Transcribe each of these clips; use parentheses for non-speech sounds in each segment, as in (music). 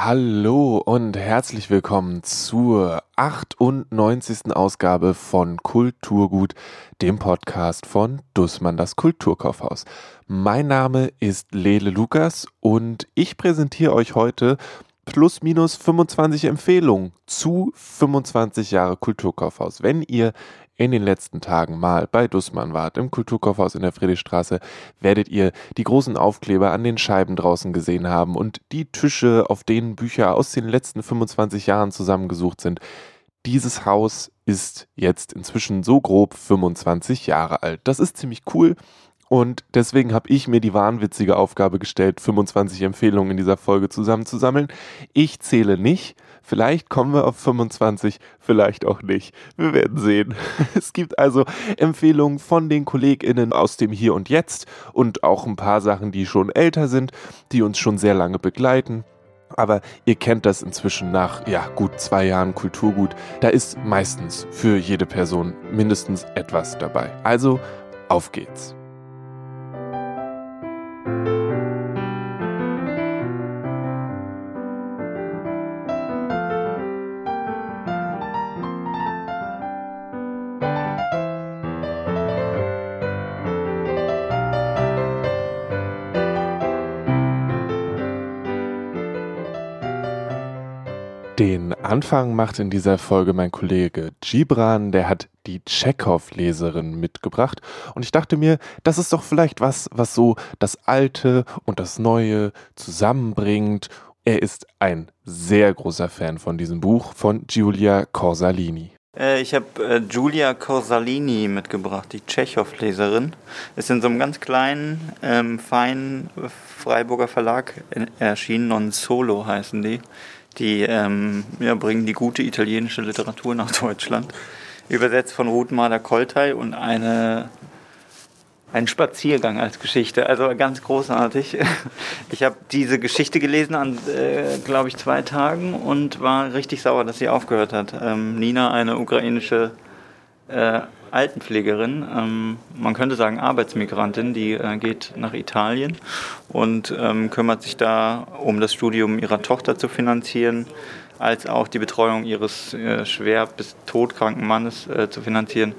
Hallo und herzlich willkommen zur 98. Ausgabe von Kulturgut, dem Podcast von Dussmann das Kulturkaufhaus. Mein Name ist Lele Lukas und ich präsentiere euch heute plus minus 25 Empfehlungen zu 25 Jahre Kulturkaufhaus. Wenn ihr in den letzten Tagen mal bei Dussmann wart, im Kulturkaufhaus in der Friedrichstraße, werdet ihr die großen Aufkleber an den Scheiben draußen gesehen haben und die Tische, auf denen Bücher aus den letzten 25 Jahren zusammengesucht sind. Dieses Haus ist jetzt inzwischen so grob 25 Jahre alt. Das ist ziemlich cool. Und deswegen habe ich mir die wahnwitzige Aufgabe gestellt, 25 Empfehlungen in dieser Folge zusammenzusammeln. Ich zähle nicht, Vielleicht kommen wir auf 25, vielleicht auch nicht. Wir werden sehen. (laughs) Es gibt also Empfehlungen von den KollegInnen aus dem Hier und Jetzt und auch ein paar Sachen, die schon älter sind, die uns schon sehr lange begleiten. Aber ihr kennt das inzwischen nach ja, gut zwei Jahren Kulturgut. Da ist meistens für jede Person mindestens etwas dabei. Also auf geht's. Thank you. Den Anfang macht in dieser Folge mein Kollege Gibran, der hat die Tschechow-Leserin mitgebracht. Und ich dachte mir, das ist doch vielleicht was, was so das Alte und das Neue zusammenbringt. Er ist ein sehr großer Fan von diesem Buch von Giulia Corsalini. Äh, ich habe äh, Giulia Corsalini mitgebracht, die Tschechow-Leserin. Ist in so einem ganz kleinen, ähm, feinen Freiburger Verlag erschienen. Non Solo heißen die. Die ähm, ja, bringen die gute italienische Literatur nach Deutschland. Übersetzt von Ruth Mader Koltai und eine, ein Spaziergang als Geschichte. Also ganz großartig. (laughs) Ich habe diese Geschichte gelesen an, äh, glaube ich, zwei Tagen und war richtig sauer, dass sie aufgehört hat. Ähm, Nina, eine ukrainische äh, Altenpflegerin, ähm, man könnte sagen Arbeitsmigrantin, die äh, geht nach Italien und ähm, kümmert sich da um das Studium ihrer Tochter zu finanzieren, als auch die Betreuung ihres äh, schwer bis todkranken Mannes äh, zu finanzieren.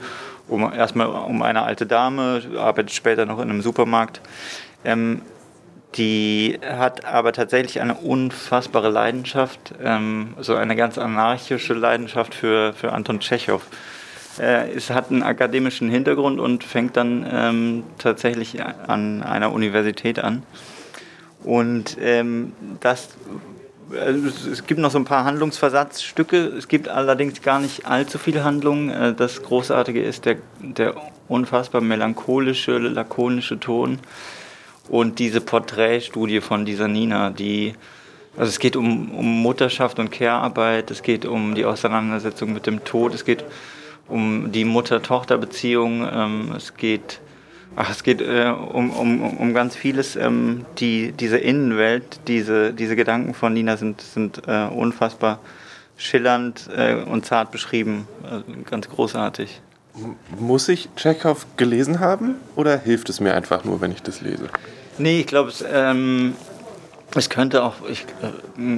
Um, erstmal um eine alte Dame, arbeitet später noch in einem Supermarkt. Ähm, die hat aber tatsächlich eine unfassbare Leidenschaft, ähm, so eine ganz anarchische Leidenschaft für, für Anton Tschechow. Äh, es hat einen akademischen Hintergrund und fängt dann ähm, tatsächlich an einer Universität an. Und ähm, das, also es gibt noch so ein paar Handlungsversatzstücke, es gibt allerdings gar nicht allzu viel Handlung. Äh, das Großartige ist der, der unfassbar melancholische, lakonische Ton und diese Porträtstudie von dieser Nina, die also es geht um, um Mutterschaft und Care-Arbeit, es geht um die Auseinandersetzung mit dem Tod, es geht um die Mutter-Tochter-Beziehung. Ähm, es geht, ach, es geht äh, um, um, um ganz vieles. Ähm, die, diese Innenwelt, diese, diese Gedanken von Nina sind, sind äh, unfassbar schillernd äh, und zart beschrieben. Also ganz großartig. Muss ich Tschechow gelesen haben oder hilft es mir einfach nur, wenn ich das lese? Nee, ich glaube, es, ähm, es könnte auch. Ich, äh,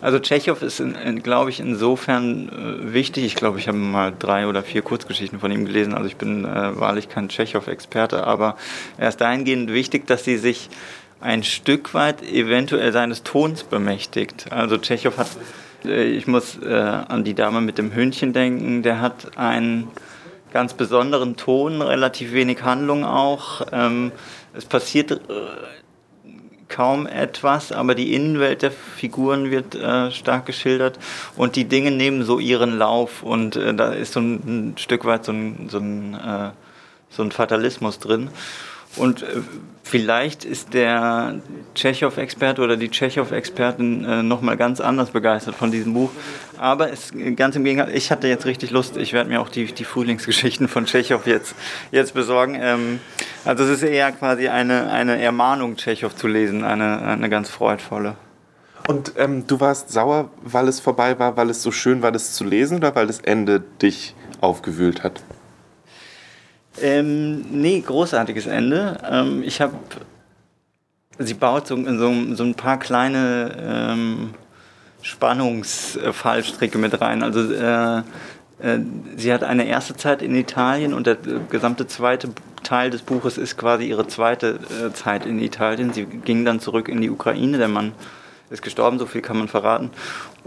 also Tschechow ist, glaube ich, insofern äh, wichtig. Ich glaube, ich habe mal drei oder vier Kurzgeschichten von ihm gelesen. Also ich bin äh, wahrlich kein Tschechow-Experte, aber er ist dahingehend wichtig, dass sie sich ein Stück weit eventuell seines Tons bemächtigt. Also Tschechow hat, äh, ich muss äh, an die Dame mit dem Hündchen denken, der hat einen ganz besonderen Ton, relativ wenig Handlung auch. Ähm, es passiert äh, kaum etwas, aber die Innenwelt der Figuren wird äh, stark geschildert und die Dinge nehmen so ihren Lauf und äh, da ist so ein, ein, Stück weit so ein, so ein, äh, so ein Fatalismus drin. Und äh, vielleicht ist der Tschechow-Experte oder die Tschechow-Expertin äh, nochmal ganz anders begeistert von diesem Buch. Aber es, ganz im Gegenteil, ich hatte jetzt richtig Lust. Ich werde mir auch die, die Frühlingsgeschichten von Tschechow jetzt, jetzt besorgen. Ähm, also es ist eher quasi eine, eine Ermahnung, Tschechow zu lesen, eine, eine ganz freudvolle. Und ähm, du warst sauer, weil es vorbei war, weil es so schön war, das zu lesen oder weil das Ende dich aufgewühlt hat? Ähm, nee, großartiges Ende. Ähm, ich habe, sie baut so, so, so, ein paar kleine ähm, Spannungsfallstricke mit rein. Also äh, äh, sie hat eine erste Zeit in Italien und der gesamte zweite Teil des Buches ist quasi ihre zweite äh, Zeit in Italien. Sie ging dann zurück in die Ukraine, der Mann ist gestorben, so viel kann man verraten,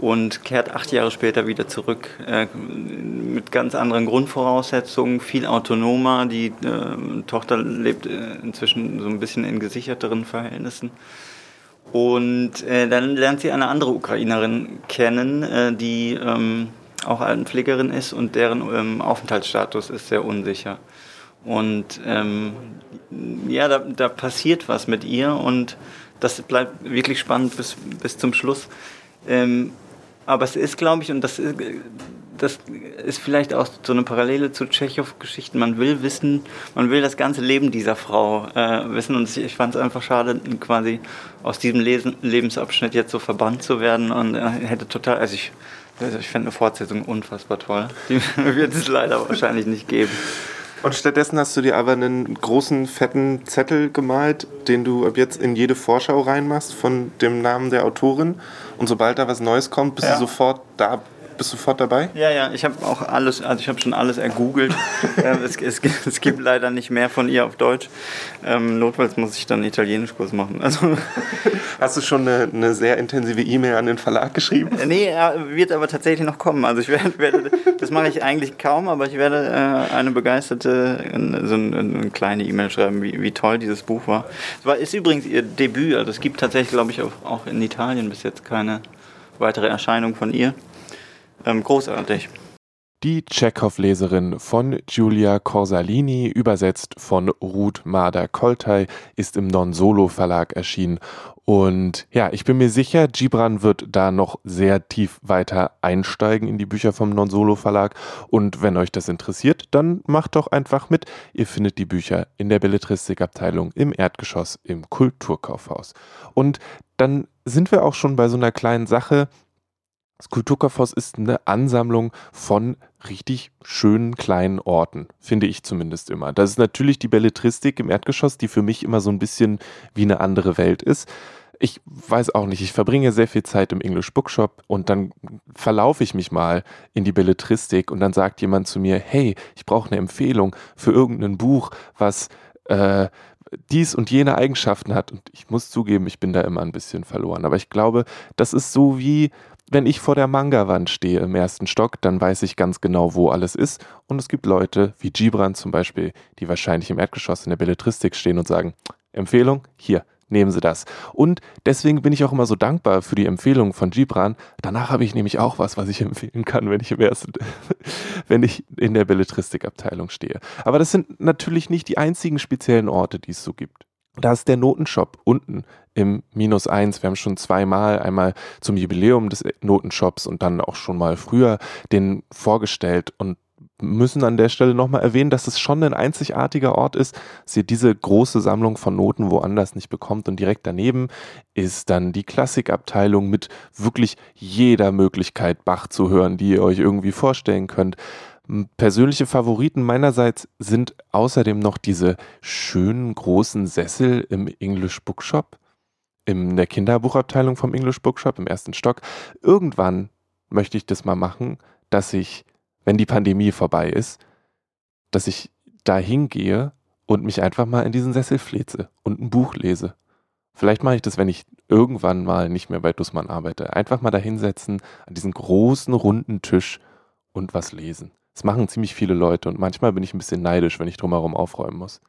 und kehrt acht Jahre später wieder zurück äh, mit ganz anderen Grundvoraussetzungen, viel autonomer. Die äh, Tochter lebt äh, inzwischen so ein bisschen in gesicherteren Verhältnissen. Und äh, dann lernt sie eine andere Ukrainerin kennen, äh, die ähm, auch Altenpflegerin ist und deren ähm, Aufenthaltsstatus ist sehr unsicher. Und ähm, ja, da, da passiert was mit ihr und das bleibt wirklich spannend bis, bis zum Schluss. Ähm, aber es ist, glaube ich, und das ist, das ist vielleicht auch so eine Parallele zu Tschechow-Geschichten. Man will wissen, man will das ganze Leben dieser Frau äh, wissen. Und ich fand es einfach schade, quasi aus diesem Lesen, Lebensabschnitt jetzt so verbannt zu werden. Und äh, hätte total, also ich, also ich fände eine Fortsetzung unfassbar toll. Die (laughs) wird es leider wahrscheinlich nicht geben. Und stattdessen hast du dir aber einen großen, fetten Zettel gemalt, den du ab jetzt in jede Vorschau reinmachst von dem Namen der Autorin. Und sobald da was Neues kommt, bist ja. du sofort da bist du sofort dabei? Ja, ja, ich habe auch alles, also ich habe schon alles ergoogelt. (laughs) ähm, es, es, es, gibt leider nicht mehr von ihr auf Deutsch. Ähm, notfalls muss ich dann einen Italienischkurs machen. Also (laughs) Hast du schon eine, eine sehr intensive E-Mail an den Verlag geschrieben? Äh, nee, er wird aber tatsächlich noch kommen. Also ich werde, werde das mache ich eigentlich kaum, aber ich werde äh, eine begeisterte, so eine, eine kleine E-Mail schreiben, wie, wie toll dieses Buch war. Es war, ist übrigens ihr Debüt, also es gibt tatsächlich, glaube ich, auch, auch in Italien bis jetzt keine weitere Erscheinung von ihr. Ähm, großartig. Die Tschechow-Leserin von Giulia Corsalini, übersetzt von Ruth Mader-Koltay, ist im Non-Solo-Verlag erschienen. Und ja, ich bin mir sicher, Gibran wird da noch sehr tief weiter einsteigen in die Bücher vom Non-Solo-Verlag. Und wenn euch das interessiert, dann macht doch einfach mit. Ihr findet die Bücher in der Belletristikabteilung im Erdgeschoss im Kulturkaufhaus. Und dann sind wir auch schon bei so einer kleinen Sache, das Kulturkaufhaus ist eine Ansammlung von richtig schönen kleinen Orten, finde ich zumindest immer. Das ist natürlich die Belletristik im Erdgeschoss, die für mich immer so ein bisschen wie eine andere Welt ist. Ich weiß auch nicht, ich verbringe sehr viel Zeit im English Bookshop und dann verlaufe ich mich mal in die Belletristik und dann sagt jemand zu mir, hey, ich brauche eine Empfehlung für irgendein Buch, was äh, dies und jene Eigenschaften hat. Und ich muss zugeben, ich bin da immer ein bisschen verloren. Aber ich glaube, das ist so wie wenn ich vor der Manga-Wand stehe im ersten Stock, dann weiß ich ganz genau, wo alles ist. Und es gibt Leute, wie Gibran zum Beispiel, die wahrscheinlich im Erdgeschoss in der Belletristik stehen und sagen, Empfehlung, hier, nehmen Sie das. Und deswegen bin ich auch immer so dankbar für die Empfehlung von Gibran. Danach habe ich nämlich auch was, was ich (laughs) empfehlen kann, wenn ich im ersten, (laughs) wenn ich in der Belletristikabteilung stehe. Aber das sind natürlich nicht die einzigen speziellen Orte, die es so gibt. Da ist der Notenshop unten im Minus eins. Wir haben schon zweimal, einmal zum Jubiläum des Notenshops und dann auch schon mal früher den vorgestellt und müssen an der Stelle nochmal erwähnen, dass es schon ein einzigartiger Ort ist, dass ihr diese große Sammlung von Noten woanders nicht bekommt. Und direkt daneben ist dann die Klassikabteilung mit wirklich jeder Möglichkeit Bach zu hören, die ihr euch irgendwie vorstellen könnt. Persönliche Favoriten meinerseits sind außerdem noch diese schönen großen Sessel im English Bookshop, in der Kinderbuchabteilung vom English Bookshop im ersten Stock. Irgendwann möchte ich das mal machen, dass ich, wenn die Pandemie vorbei ist, dass ich da hingehe und mich einfach mal in diesen Sessel fleze und ein Buch lese. Vielleicht mache ich das, wenn ich irgendwann mal nicht mehr bei Dussmann arbeite. Einfach mal da hinsetzen, an diesen großen runden Tisch und was lesen. Das machen ziemlich viele Leute und manchmal bin ich ein bisschen neidisch, wenn ich drumherum aufräumen muss.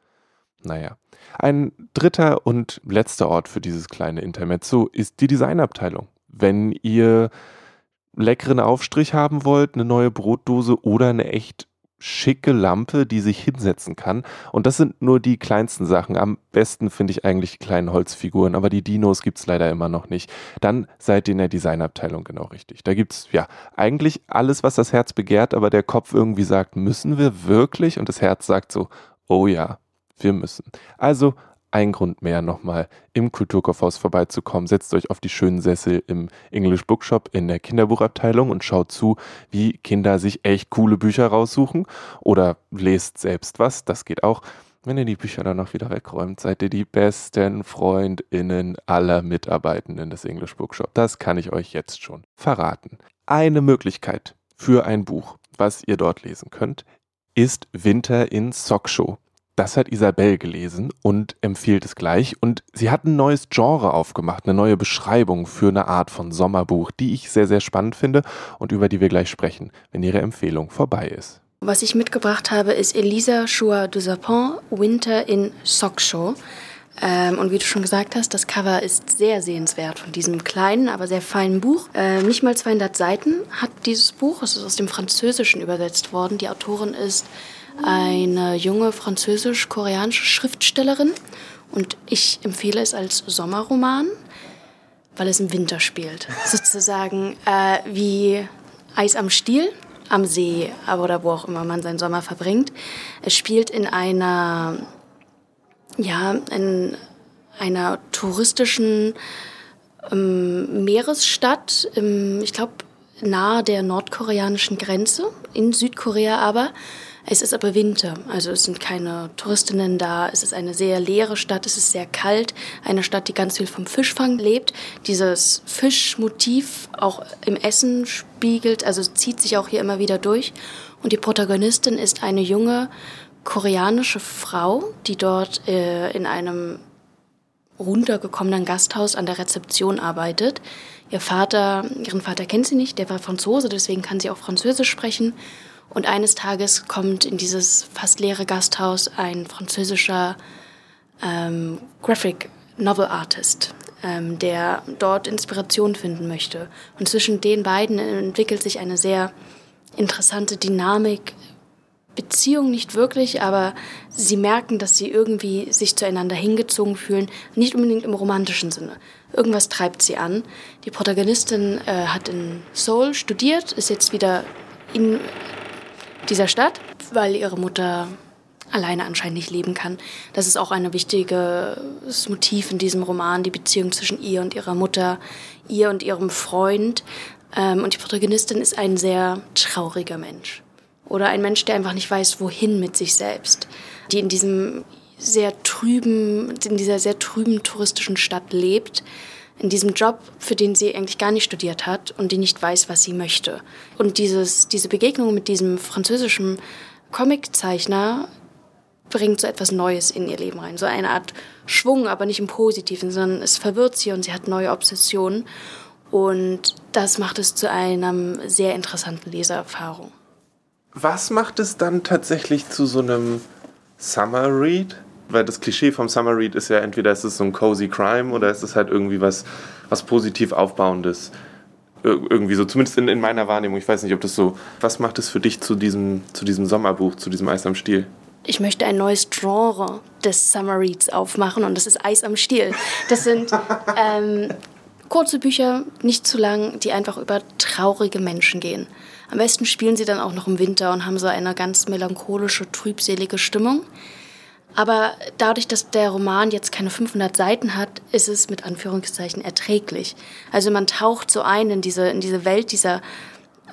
Naja. Ein dritter und letzter Ort für dieses kleine Intermezzo ist die Designabteilung. Wenn ihr leckeren Aufstrich haben wollt, eine neue Brotdose oder eine echt schicke Lampe, die sich hinsetzen kann. Und das sind nur die kleinsten Sachen. Am besten finde ich eigentlich die kleinen Holzfiguren, aber die Dinos gibt es leider immer noch nicht. Dann seid ihr in der Designabteilung genau richtig. Da gibt es ja eigentlich alles, was das Herz begehrt, aber der Kopf irgendwie sagt, müssen wir wirklich? Und das Herz sagt so, oh ja, wir müssen. Also ein Grund mehr, nochmal im Kulturkaufhaus vorbeizukommen. Setzt euch auf die schönen Sessel im English Bookshop in der Kinderbuchabteilung und schaut zu, wie Kinder sich echt coole Bücher raussuchen oder lest selbst was, das geht auch. Wenn ihr die Bücher dann noch wieder wegräumt, seid ihr die besten FreundInnen aller Mitarbeitenden des English Bookshop. Das kann ich euch jetzt schon verraten. Eine Möglichkeit für ein Buch, was ihr dort lesen könnt, ist Winter in Sockshow. Das hat Isabel gelesen und empfiehlt es gleich. Und sie hat ein neues Genre aufgemacht, eine neue Beschreibung für eine Art von Sommerbuch, die ich sehr, sehr spannend finde und über die wir gleich sprechen, wenn ihre Empfehlung vorbei ist. Was ich mitgebracht habe, ist Elisa Chua du Sapin, Winter in Sockshow. Ähm, und wie du schon gesagt hast, das Cover ist sehr sehenswert von diesem kleinen, aber sehr feinen Buch. Äh, nicht mal 200 Seiten hat dieses Buch. Es ist aus dem Französischen übersetzt worden. Die Autorin ist eine junge französisch-koreanische Schriftstellerin und ich empfehle es als Sommerroman, weil es im Winter spielt. (laughs) Sozusagen äh, wie Eis am Stiel am See oder wo auch immer man seinen Sommer verbringt. Es spielt in einer, ja, in einer touristischen ähm, Meeresstadt, im, ich glaube, nahe der nordkoreanischen Grenze, in Südkorea aber. Es ist aber Winter, also es sind keine Touristinnen da. Es ist eine sehr leere Stadt, es ist sehr kalt. Eine Stadt, die ganz viel vom Fischfang lebt. Dieses Fischmotiv auch im Essen spiegelt, also zieht sich auch hier immer wieder durch. Und die Protagonistin ist eine junge koreanische Frau, die dort äh, in einem runtergekommenen Gasthaus an der Rezeption arbeitet. Ihr Vater, ihren Vater kennt sie nicht, der war Franzose, deswegen kann sie auch Französisch sprechen. Und eines Tages kommt in dieses fast leere Gasthaus ein französischer ähm, Graphic Novel Artist, ähm, der dort Inspiration finden möchte. Und zwischen den beiden entwickelt sich eine sehr interessante Dynamik. Beziehung nicht wirklich, aber sie merken, dass sie irgendwie sich zueinander hingezogen fühlen, nicht unbedingt im romantischen Sinne. Irgendwas treibt sie an. Die Protagonistin äh, hat in Seoul studiert, ist jetzt wieder in dieser Stadt, weil ihre Mutter alleine anscheinend nicht leben kann. Das ist auch ein wichtiges Motiv in diesem Roman, die Beziehung zwischen ihr und ihrer Mutter, ihr und ihrem Freund. Ähm, und die Protagonistin ist ein sehr trauriger Mensch. Oder ein Mensch, der einfach nicht weiß, wohin mit sich selbst. Die in diesem sehr trüben, in dieser sehr trüben touristischen Stadt lebt in diesem Job, für den sie eigentlich gar nicht studiert hat und die nicht weiß, was sie möchte. Und dieses, diese Begegnung mit diesem französischen Comiczeichner bringt so etwas Neues in ihr Leben rein. So eine Art Schwung, aber nicht im Positiven, sondern es verwirrt sie und sie hat neue Obsessionen. Und das macht es zu einer sehr interessanten Leseerfahrung. Was macht es dann tatsächlich zu so einem Summer Read? Weil das Klischee vom Summer Read ist ja entweder ist es so ein cozy Crime oder ist es halt irgendwie was, was positiv aufbauendes. irgendwie so, zumindest in, in meiner Wahrnehmung. Ich weiß nicht, ob das so. Was macht es für dich zu diesem, zu diesem Sommerbuch, zu diesem Eis am Stiel? Ich möchte ein neues Genre des Summer Reads aufmachen und das ist Eis am Stiel. Das sind (laughs) ähm, kurze Bücher, nicht zu lang, die einfach über traurige Menschen gehen. Am besten spielen sie dann auch noch im Winter und haben so eine ganz melancholische, trübselige Stimmung. Aber dadurch, dass der Roman jetzt keine 500 Seiten hat, ist es mit Anführungszeichen erträglich. Also man taucht so ein in diese, in diese Welt dieser,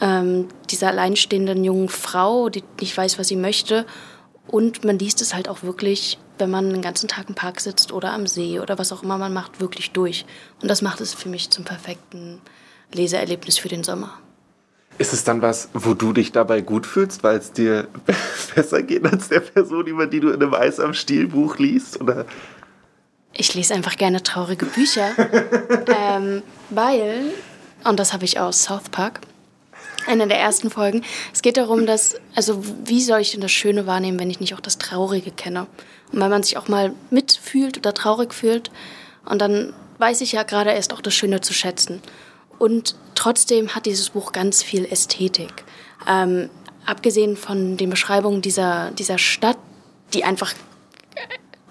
ähm, dieser alleinstehenden jungen Frau, die nicht weiß, was sie möchte. Und man liest es halt auch wirklich, wenn man den ganzen Tag im Park sitzt oder am See oder was auch immer man macht, wirklich durch. Und das macht es für mich zum perfekten Leseerlebnis für den Sommer. Ist es dann was, wo du dich dabei gut fühlst, weil es dir (laughs) besser geht als der Person, über die du in einem Eis am Stielbuch liest? Oder? Ich lese einfach gerne traurige Bücher, (laughs) ähm, weil, und das habe ich aus South Park, einer der ersten Folgen, es geht darum, dass, also wie soll ich denn das Schöne wahrnehmen, wenn ich nicht auch das Traurige kenne? Und wenn man sich auch mal mitfühlt oder traurig fühlt, und dann weiß ich ja gerade erst auch das Schöne zu schätzen. Und trotzdem hat dieses Buch ganz viel Ästhetik. Ähm, abgesehen von den Beschreibungen dieser, dieser Stadt, die einfach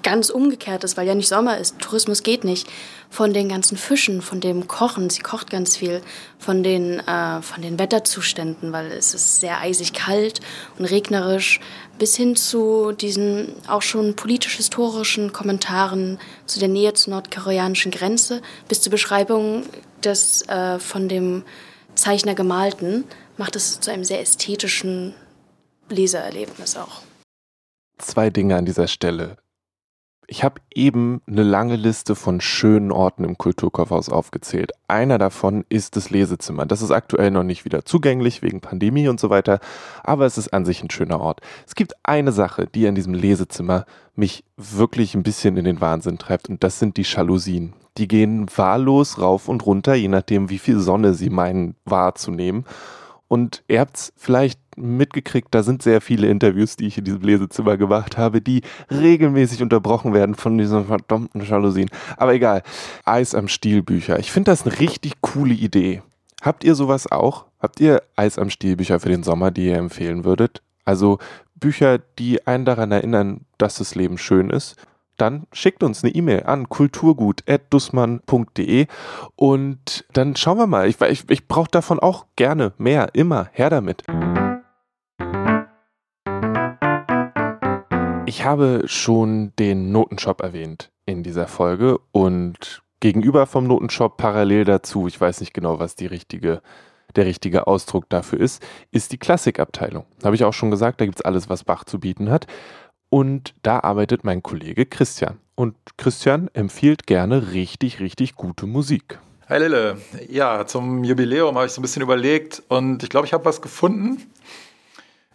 ganz umgekehrt ist, weil ja nicht Sommer ist, Tourismus geht nicht, von den ganzen Fischen, von dem Kochen, sie kocht ganz viel, von den, äh, von den Wetterzuständen, weil es ist sehr eisig kalt und regnerisch, bis hin zu diesen auch schon politisch-historischen Kommentaren zu der Nähe zur nordkoreanischen Grenze, bis zur Beschreibung des äh, von dem Zeichner gemalten, macht es zu einem sehr ästhetischen Lesererlebnis auch. zwei Dinge an dieser Stelle. Ich habe eben eine lange Liste von schönen Orten im Kulturkaufhaus aufgezählt. Einer davon ist das Lesezimmer. Das ist aktuell noch nicht wieder zugänglich wegen Pandemie und so weiter, aber es ist an sich ein schöner Ort. Es gibt eine Sache, die an diesem Lesezimmer mich wirklich ein bisschen in den Wahnsinn treibt und das sind die Jalousien. Die gehen wahllos rauf und runter, je nachdem, wie viel Sonne sie meinen wahrzunehmen. Und ihr habt es vielleicht mitgekriegt, da sind sehr viele Interviews, die ich in diesem Lesezimmer gemacht habe, die regelmäßig unterbrochen werden von diesen verdammten Jalousien. Aber egal. Eis am Stiel Bücher. Ich finde das eine richtig coole Idee. Habt ihr sowas auch? Habt ihr Eis am Stiel Bücher für den Sommer, die ihr empfehlen würdet? Also Bücher, die einen daran erinnern, dass das Leben schön ist dann schickt uns eine E-Mail an kulturgut.dussmann.de und dann schauen wir mal. Ich, ich, ich brauche davon auch gerne mehr, immer, her damit. Ich habe schon den Notenshop erwähnt in dieser Folge und gegenüber vom Notenshop parallel dazu, ich weiß nicht genau, was die richtige der richtige Ausdruck dafür ist, ist die Klassikabteilung. Habe ich auch schon gesagt, da gibt es alles, was Bach zu bieten hat. Und da arbeitet mein Kollege Christian. Und Christian empfiehlt gerne richtig, richtig gute Musik. Hi Lille. Ja, zum Jubiläum habe ich so ein bisschen überlegt und ich glaube, ich habe was gefunden,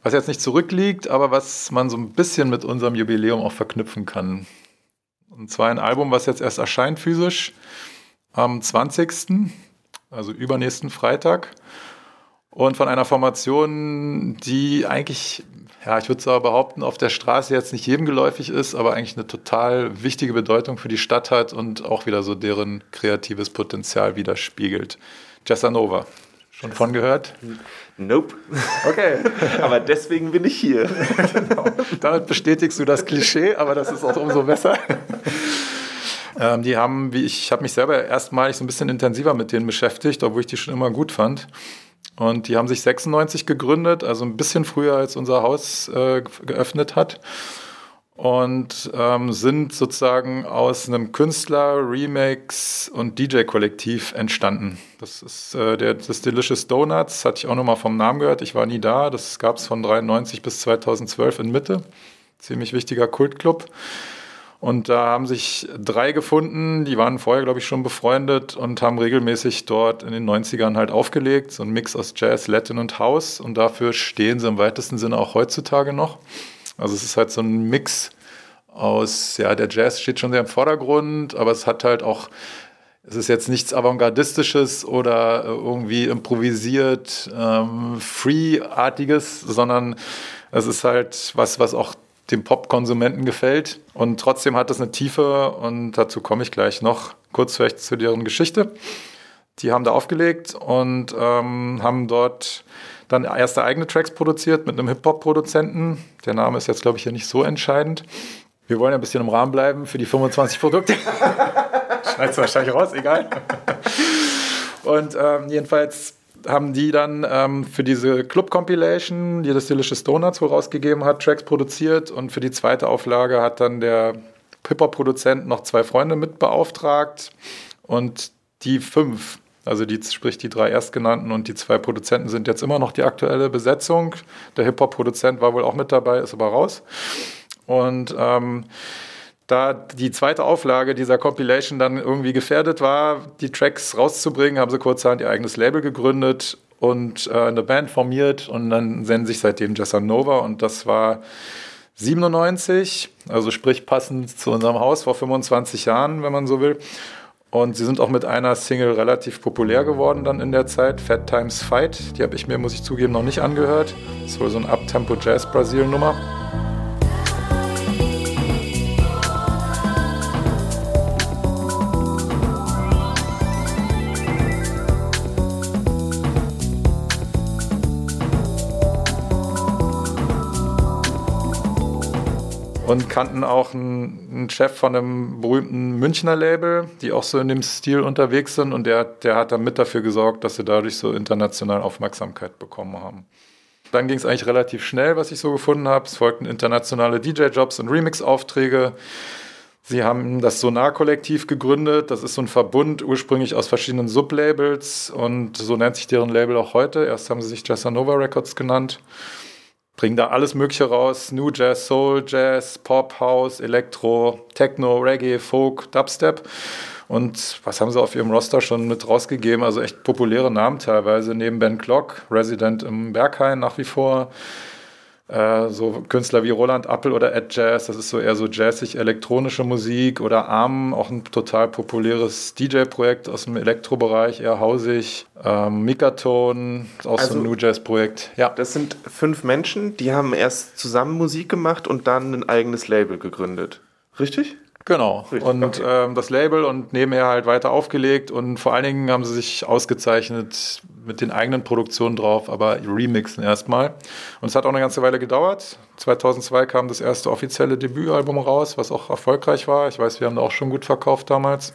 was jetzt nicht zurückliegt, aber was man so ein bisschen mit unserem Jubiläum auch verknüpfen kann. Und zwar ein Album, was jetzt erst erscheint physisch am 20., also übernächsten Freitag. Und von einer Formation, die eigentlich ja, ich würde zwar behaupten, auf der Straße jetzt nicht jedem geläufig ist, aber eigentlich eine total wichtige Bedeutung für die Stadt hat und auch wieder so deren kreatives Potenzial widerspiegelt. Jessanova. Schon von gehört? Nope. Okay. (laughs) aber deswegen bin ich hier. genau. Damit bestätigst du das Klischee, aber das ist auch umso besser. Ähm, die haben, wie ich, ich habe mich selber erstmalig so ein bisschen intensiver mit denen beschäftigt, obwohl ich die schon immer gut fand. Und die haben sich 96 gegründet, also ein bisschen früher als unser Haus äh, geöffnet hat. Und ähm, sind sozusagen aus einem Künstler, Remix und DJ-Kollektiv entstanden. Das ist äh, der, das Delicious Donuts, hatte ich auch nochmal vom Namen gehört. Ich war nie da. Das gab es von 93 bis 2012 in Mitte. Ziemlich wichtiger Kultclub. Und da haben sich drei gefunden, die waren vorher, glaube ich, schon befreundet und haben regelmäßig dort in den 90ern halt aufgelegt. So ein Mix aus Jazz, Latin und House. Und dafür stehen sie im weitesten Sinne auch heutzutage noch. Also es ist halt so ein Mix aus, ja, der Jazz steht schon sehr im Vordergrund, aber es hat halt auch, es ist jetzt nichts Avantgardistisches oder irgendwie improvisiert, ähm, Free-artiges, sondern es ist halt was, was auch dem Pop-Konsumenten gefällt. Und trotzdem hat es eine Tiefe und dazu komme ich gleich noch kurz vielleicht zu deren Geschichte. Die haben da aufgelegt und ähm, haben dort dann erste eigene Tracks produziert mit einem Hip-Hop-Produzenten. Der Name ist jetzt, glaube ich, hier nicht so entscheidend. Wir wollen ein bisschen im Rahmen bleiben für die 25 Produkte. (laughs) Schneidest du wahrscheinlich raus, egal. Und ähm, jedenfalls haben die dann ähm, für diese Club-Compilation, die das Delicious Donuts wohl rausgegeben hat, Tracks produziert und für die zweite Auflage hat dann der Hip-Hop-Produzent noch zwei Freunde mit beauftragt und die fünf, also die, sprich die drei Erstgenannten und die zwei Produzenten sind jetzt immer noch die aktuelle Besetzung. Der Hip-Hop-Produzent war wohl auch mit dabei, ist aber raus. Und ähm, da die zweite Auflage dieser Compilation dann irgendwie gefährdet war, die Tracks rauszubringen, haben sie kurzerhand ihr eigenes Label gegründet und äh, eine Band formiert und dann nennen sich seitdem Nova und das war 97, also sprich passend zu unserem Haus vor 25 Jahren, wenn man so will. Und sie sind auch mit einer Single relativ populär geworden dann in der Zeit, Fat Times Fight. Die habe ich mir, muss ich zugeben, noch nicht angehört. Das ist wohl so ein Uptempo und kannten auch einen, Chef von einem berühmten Münchner Label, die auch so in dem Stil unterwegs sind und der, der hat dann mit dafür gesorgt, dass sie dadurch so international Aufmerksamkeit bekommen haben. Dann ging es eigentlich relativ schnell, was ich so gefunden habe. Es folgten internationale DJ-Jobs und Remix-Aufträge. Sie haben das Sonar-Kollektiv gegründet. Das ist so ein Verbund ursprünglich aus verschiedenen Sublabels und so nennt sich deren Label auch heute. Erst haben sie sich Jessanova Records genannt. Bringen da alles Mögliche raus: New Jazz, Soul, Jazz, Pop, House, Elektro, Techno, Reggae, Folk, Dubstep. Und was haben sie auf ihrem Roster schon mit rausgegeben? Also echt populäre Namen teilweise. Neben Ben Klock, Resident im Berghain nach wie vor. Äh, so Künstler wie Roland Appel oder Ed Jazz, das ist so eher so jazzig elektronische Musik oder Arm, auch ein total populäres DJ-Projekt aus dem Elektrobereich, eher hausig. Ähm, Mikaton, auch also, so ein also New Jazz-Projekt. Ja. Das sind fünf Menschen, die haben erst zusammen Musik gemacht und dann ein eigenes Label gegründet. Richtig? Genau. Richtig, und okay. ähm, das Label und nebenher halt weiter aufgelegt und vor allen Dingen haben sie sich ausgezeichnet mit den eigenen Produktionen drauf, aber remixen erstmal. Und es hat auch eine ganze Weile gedauert. 2002 kam das erste offizielle Debütalbum raus, was auch erfolgreich war. Ich weiß, wir haben da auch schon gut verkauft damals.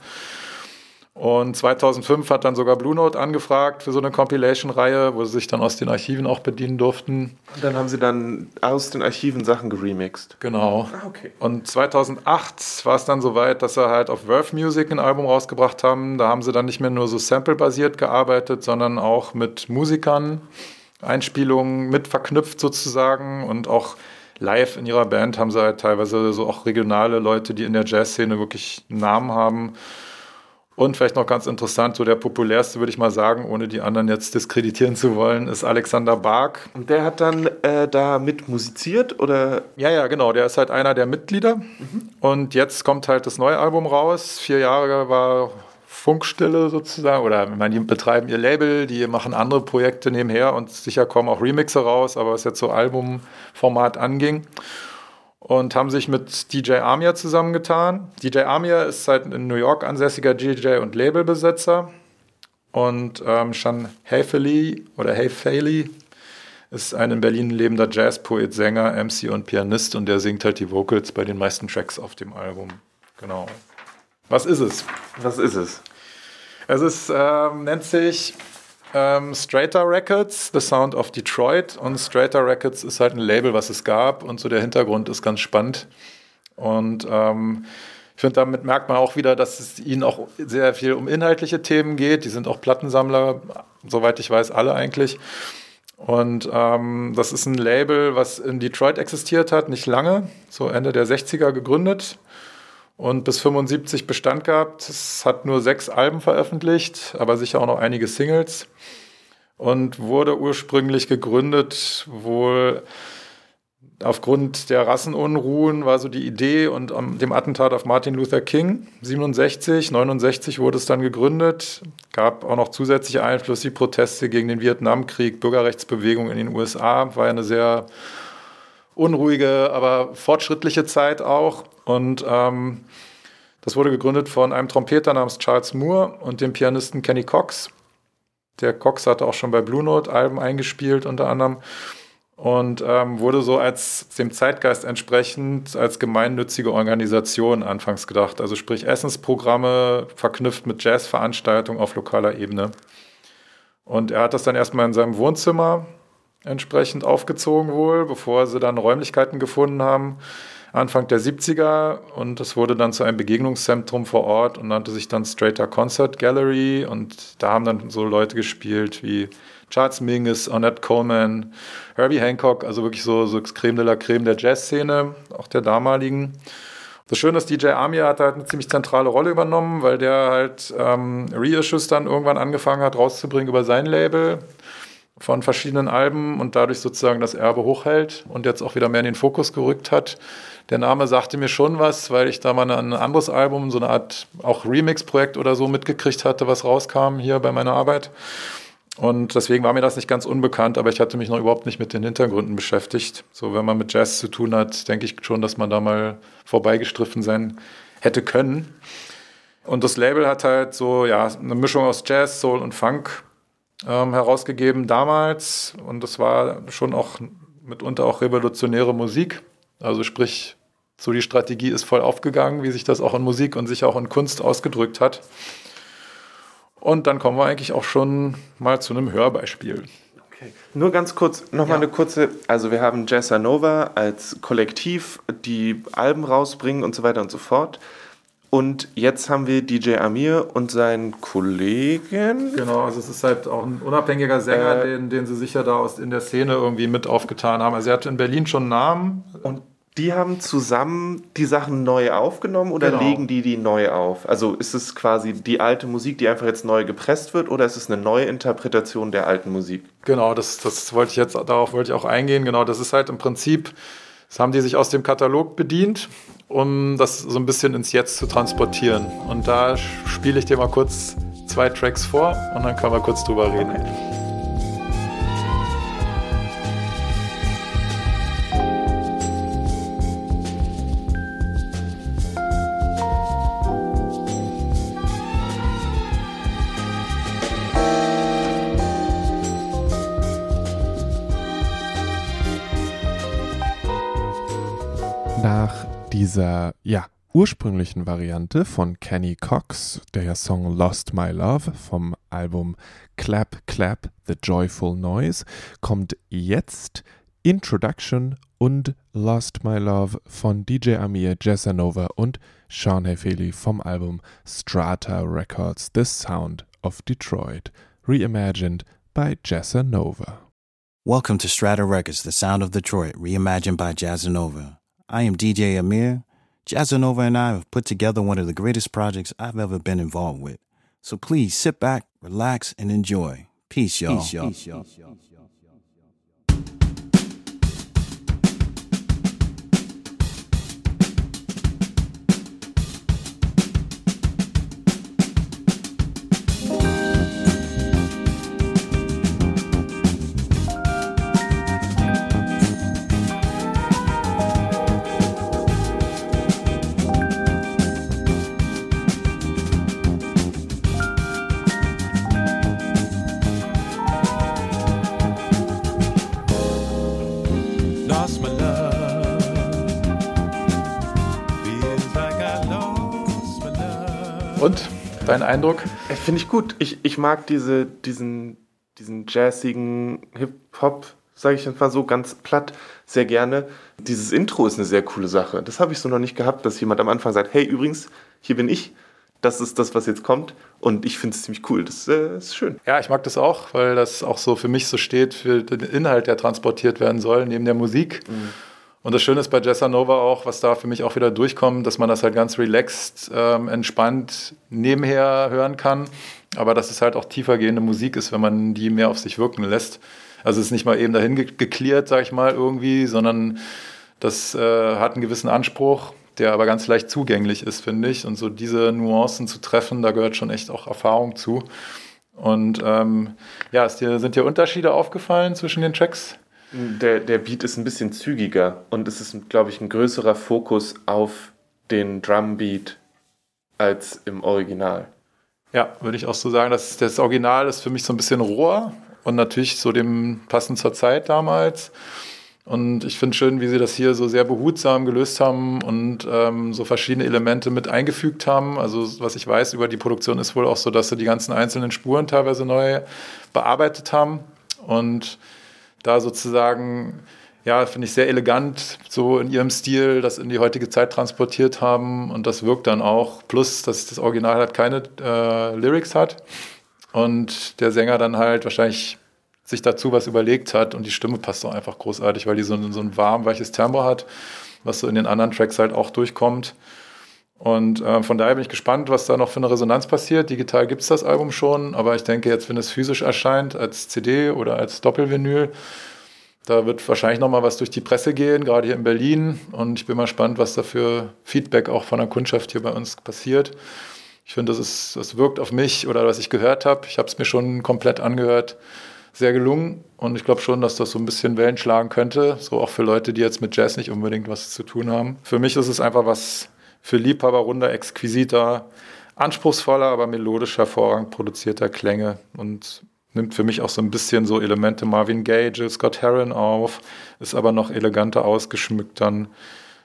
Und 2005 hat dann sogar Blue Note angefragt für so eine Compilation-Reihe, wo sie sich dann aus den Archiven auch bedienen durften. Und dann haben sie dann aus den Archiven Sachen geremixed. Genau. Ah, okay. Und 2008 war es dann soweit, dass sie halt auf Verve Music ein Album rausgebracht haben. Da haben sie dann nicht mehr nur so sample-basiert gearbeitet, sondern auch mit Musikern, Einspielungen mit verknüpft sozusagen und auch live in ihrer Band haben sie halt teilweise so auch regionale Leute, die in der Jazzszene wirklich einen Namen haben und vielleicht noch ganz interessant, so der populärste, würde ich mal sagen, ohne die anderen jetzt diskreditieren zu wollen, ist Alexander Bark. Und der hat dann äh, da mit musiziert oder? Ja, ja, genau. Der ist halt einer der Mitglieder. Mhm. Und jetzt kommt halt das neue Album raus. Vier Jahre war Funkstille sozusagen. Oder ich meine, die betreiben ihr Label, die machen andere Projekte nebenher und sicher kommen auch Remixe raus, aber was jetzt so Albumformat anging und haben sich mit DJ Amir zusammengetan. DJ Amir ist halt in New York ansässiger DJ und Labelbesitzer. Und ähm, Sean Hafely oder Hafely ist ein in Berlin lebender Jazzpoet, Sänger, MC und Pianist und der singt halt die Vocals bei den meisten Tracks auf dem Album. Genau. Was ist es? Was ist es? Es ist, ähm, nennt sich ähm, Straighter Records, The Sound of Detroit. Und Straighter Records ist halt ein Label, was es gab. Und so der Hintergrund ist ganz spannend. Und ähm, ich finde, damit merkt man auch wieder, dass es ihnen auch sehr viel um inhaltliche Themen geht. Die sind auch Plattensammler, soweit ich weiß, alle eigentlich. Und ähm, das ist ein Label, was in Detroit existiert hat, nicht lange, so Ende der 60er gegründet und bis 75 Bestand gehabt. Es hat nur sechs Alben veröffentlicht, aber sicher auch noch einige Singles. Und wurde ursprünglich gegründet wohl aufgrund der Rassenunruhen war so die Idee und um, dem Attentat auf Martin Luther King. 67, 69 wurde es dann gegründet, gab auch noch zusätzliche Einfluss die Proteste gegen den Vietnamkrieg, Bürgerrechtsbewegung in den USA, war eine sehr unruhige, aber fortschrittliche Zeit auch und ähm, das wurde gegründet von einem Trompeter namens Charles Moore und dem Pianisten Kenny Cox. Der Cox hatte auch schon bei Blue Note Alben eingespielt unter anderem und ähm, wurde so als dem Zeitgeist entsprechend als gemeinnützige Organisation anfangs gedacht. Also sprich Essensprogramme verknüpft mit Jazzveranstaltungen auf lokaler Ebene. Und er hat das dann erstmal in seinem Wohnzimmer entsprechend aufgezogen wohl, bevor sie dann Räumlichkeiten gefunden haben Anfang der 70er und es wurde dann zu einem Begegnungszentrum vor Ort und nannte sich dann Straighter Concert Gallery und da haben dann so Leute gespielt wie Charles Mingus, Ornette Coleman, Herbie Hancock, also wirklich so, so Creme de la Creme der Jazzszene, auch der damaligen. Das Schöne ist, DJ Amir hat halt eine ziemlich zentrale Rolle übernommen, weil der halt ähm, Reissues dann irgendwann angefangen hat rauszubringen über sein Label von verschiedenen Alben und dadurch sozusagen das Erbe hochhält und jetzt auch wieder mehr in den Fokus gerückt hat. Der Name sagte mir schon was, weil ich da mal ein anderes Album, so eine Art auch Remix-Projekt oder so mitgekriegt hatte, was rauskam hier bei meiner Arbeit. Und deswegen war mir das nicht ganz unbekannt, aber ich hatte mich noch überhaupt nicht mit den Hintergründen beschäftigt. So, wenn man mit Jazz zu tun hat, denke ich schon, dass man da mal vorbeigestriffen sein hätte können. Und das Label hat halt so, ja, eine Mischung aus Jazz, Soul und Funk ähm, herausgegeben damals. Und das war schon auch mitunter auch revolutionäre Musik. Also sprich, so die Strategie ist voll aufgegangen, wie sich das auch in Musik und sich auch in Kunst ausgedrückt hat. Und dann kommen wir eigentlich auch schon mal zu einem Hörbeispiel. Okay. Nur ganz kurz, nochmal ja. eine kurze, also wir haben Jazza Nova als Kollektiv, die Alben rausbringen und so weiter und so fort. Und jetzt haben wir DJ Amir und seinen Kollegen. Genau, also es ist halt auch ein unabhängiger Sänger, äh, den, den sie sicher da aus in der Szene irgendwie mit aufgetan haben. Also er hat in Berlin schon einen Namen. Und die haben zusammen die Sachen neu aufgenommen oder genau. legen die die neu auf? Also ist es quasi die alte Musik, die einfach jetzt neu gepresst wird oder ist es eine neue Interpretation der alten Musik? Genau, das, das wollte ich jetzt, darauf wollte ich auch eingehen. Genau, das ist halt im Prinzip, das haben die sich aus dem Katalog bedient, um das so ein bisschen ins Jetzt zu transportieren. Und da spiele ich dir mal kurz zwei Tracks vor und dann können wir kurz drüber reden. Okay. Ja, ursprünglichen Variante von Kenny Cox, der Song Lost My Love vom Album Clap Clap The Joyful Noise, kommt jetzt Introduction und Lost My Love von DJ Amir, Jessanova und Sean Hefeli vom Album Strata Records The Sound of Detroit, reimagined by Jessanova. Welcome to Strata Records, The Sound of Detroit, reimagined by Jazzanova. I am DJ Amir. Jazzanova and I have put together one of the greatest projects I've ever been involved with. So please sit back, relax, and enjoy. Peace, y'all. Peace, y'all. Peace, y'all. Dein Eindruck? Finde ich gut. Ich, ich mag diese, diesen, diesen jazzigen Hip-Hop, sage ich einfach so ganz platt, sehr gerne. Dieses Intro ist eine sehr coole Sache. Das habe ich so noch nicht gehabt, dass jemand am Anfang sagt, hey, übrigens, hier bin ich. Das ist das, was jetzt kommt. Und ich finde es ziemlich cool. Das äh, ist schön. Ja, ich mag das auch, weil das auch so für mich so steht, für den Inhalt, der transportiert werden soll, neben der Musik. Mhm. Und das Schöne ist bei Jessanova auch, was da für mich auch wieder durchkommt, dass man das halt ganz relaxed, ähm, entspannt nebenher hören kann. Aber dass es halt auch tiefergehende Musik ist, wenn man die mehr auf sich wirken lässt. Also es ist nicht mal eben dahin geklärt, sag ich mal, irgendwie, sondern das äh, hat einen gewissen Anspruch, der aber ganz leicht zugänglich ist, finde ich. Und so diese Nuancen zu treffen, da gehört schon echt auch Erfahrung zu. Und ähm, ja, ist dir, sind dir Unterschiede aufgefallen zwischen den Tracks? Der, der Beat ist ein bisschen zügiger und es ist, glaube ich, ein größerer Fokus auf den Drumbeat als im Original. Ja, würde ich auch so sagen. Das, das Original ist für mich so ein bisschen roher und natürlich so dem passend zur Zeit damals. Und ich finde schön, wie sie das hier so sehr behutsam gelöst haben und ähm, so verschiedene Elemente mit eingefügt haben. Also was ich weiß über die Produktion ist wohl auch so, dass sie die ganzen einzelnen Spuren teilweise neu bearbeitet haben. Und da sozusagen, ja, finde ich sehr elegant, so in ihrem Stil, das in die heutige Zeit transportiert haben und das wirkt dann auch. Plus, dass das Original halt keine äh, Lyrics hat und der Sänger dann halt wahrscheinlich sich dazu was überlegt hat und die Stimme passt auch einfach großartig, weil die so, so ein warm, weiches Tempo hat, was so in den anderen Tracks halt auch durchkommt. Und äh, von daher bin ich gespannt, was da noch für eine Resonanz passiert. Digital gibt es das Album schon, aber ich denke jetzt, wenn es physisch erscheint, als CD oder als Doppelvinyl, da wird wahrscheinlich noch mal was durch die Presse gehen, gerade hier in Berlin. Und ich bin mal gespannt, was da für Feedback auch von der Kundschaft hier bei uns passiert. Ich finde, das, das wirkt auf mich oder was ich gehört habe. Ich habe es mir schon komplett angehört. Sehr gelungen. Und ich glaube schon, dass das so ein bisschen Wellen schlagen könnte. So auch für Leute, die jetzt mit Jazz nicht unbedingt was zu tun haben. Für mich ist es einfach was für Liebhaber runder, exquisiter, anspruchsvoller, aber melodisch hervorragend produzierter Klänge und nimmt für mich auch so ein bisschen so Elemente Marvin Gage, Scott Heron auf, ist aber noch eleganter ausgeschmückt dann,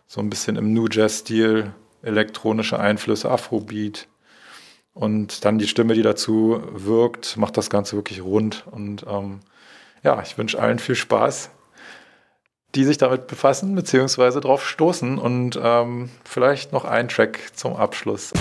so ein bisschen im New Jazz-Stil, elektronische Einflüsse, Afrobeat und dann die Stimme, die dazu wirkt, macht das Ganze wirklich rund und ähm, ja, ich wünsche allen viel Spaß die sich damit befassen, beziehungsweise drauf stoßen. Und ähm, vielleicht noch ein Track zum Abschluss.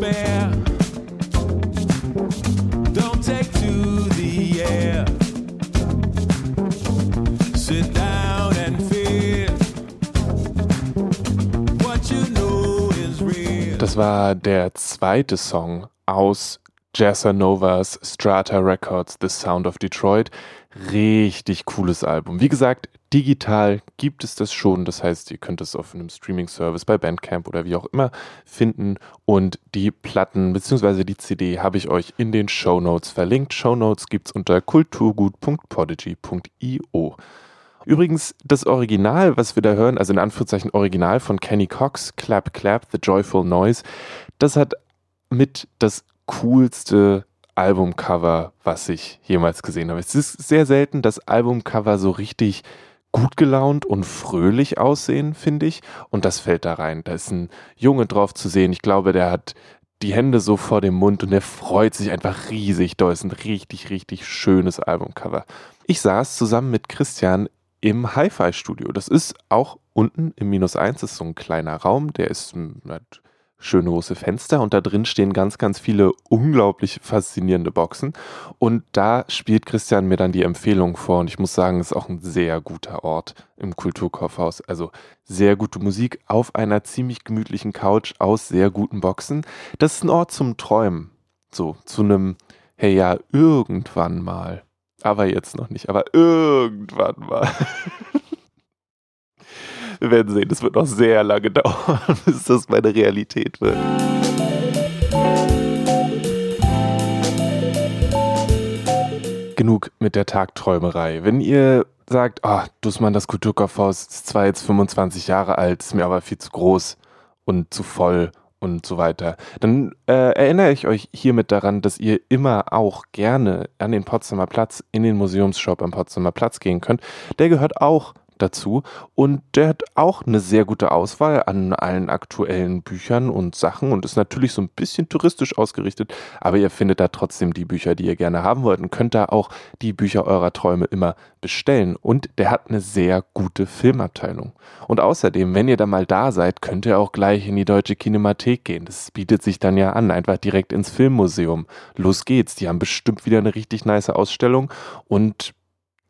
when. War der zweite Song aus Jassanovas Strata Records, The Sound of Detroit. Richtig cooles Album. Wie gesagt, digital gibt es das schon. Das heißt, ihr könnt es auf einem Streaming-Service bei Bandcamp oder wie auch immer finden. Und die Platten bzw. die CD habe ich euch in den Show Notes verlinkt. Show Notes gibt es unter kulturgut.podigy.io. Übrigens, das Original, was wir da hören, also in Anführungszeichen Original von Kenny Cox, Clap Clap, The Joyful Noise, das hat mit das coolste Albumcover, was ich jemals gesehen habe. Es ist sehr selten, dass Albumcover so richtig gut gelaunt und fröhlich aussehen, finde ich. Und das fällt da rein. Da ist ein Junge drauf zu sehen. Ich glaube, der hat die Hände so vor dem Mund und er freut sich einfach riesig. Da ist ein richtig, richtig schönes Albumcover. Ich saß zusammen mit Christian im Hi-Fi-Studio. Das ist auch unten im Minus 1, das ist so ein kleiner Raum, der ist hm, hat schöne große Fenster und da drin stehen ganz, ganz viele unglaublich faszinierende Boxen. Und da spielt Christian mir dann die Empfehlung vor und ich muss sagen, es ist auch ein sehr guter Ort im Kulturkaufhaus. Also sehr gute Musik auf einer ziemlich gemütlichen Couch aus sehr guten Boxen. Das ist ein Ort zum Träumen. So, zu einem, hey ja, irgendwann mal. Aber jetzt noch nicht, aber irgendwann mal. (laughs) Wir werden sehen, es wird noch sehr lange (laughs) dauern, bis das meine Realität wird. Genug mit der Tagträumerei. Wenn ihr sagt, ah, Dussmann, das Kulturkaufhaus ist zwar jetzt 25 Jahre alt, ist mir aber viel zu groß und zu voll und so weiter, dann äh, erinnere ich euch hiermit daran, dass ihr immer auch gerne an den Potsdamer Platz in den Museumsshop am Potsdamer Platz gehen könnt. Der gehört auch dazu und der hat auch eine sehr gute Auswahl an allen aktuellen Büchern und Sachen und ist natürlich so ein bisschen touristisch ausgerichtet, aber ihr findet da trotzdem die Bücher, die ihr gerne haben wollt und könnt da auch die Bücher eurer Träume immer bestellen und der hat eine sehr gute Filmabteilung. Und außerdem, wenn ihr da mal da seid, könnt ihr auch gleich in die Deutsche Kinemathek gehen. Das bietet sich dann ja an, einfach direkt ins Filmmuseum. Los geht's, die haben bestimmt wieder eine richtig nice Ausstellung und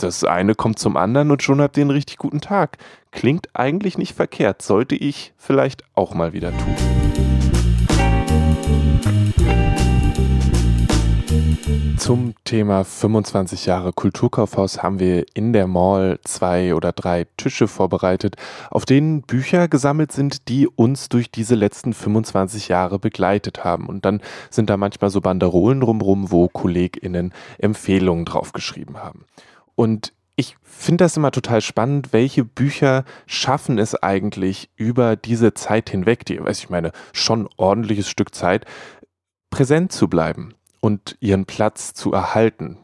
das eine kommt zum anderen und schon habt ihr einen richtig guten Tag. Klingt eigentlich nicht verkehrt, sollte ich vielleicht auch mal wieder tun. Zum Thema 25 Jahre Kulturkaufhaus haben wir in der Mall zwei oder drei Tische vorbereitet, auf denen Bücher gesammelt sind, die uns durch diese letzten 25 Jahre begleitet haben. Und dann sind da manchmal so Banderolen drumherum, wo KollegInnen Empfehlungen draufgeschrieben haben. Und ich finde das immer total spannend, welche Bücher schaffen es eigentlich über diese Zeit hinweg, die, weiß ich meine, schon ordentliches Stück Zeit, präsent zu bleiben und ihren Platz zu erhalten.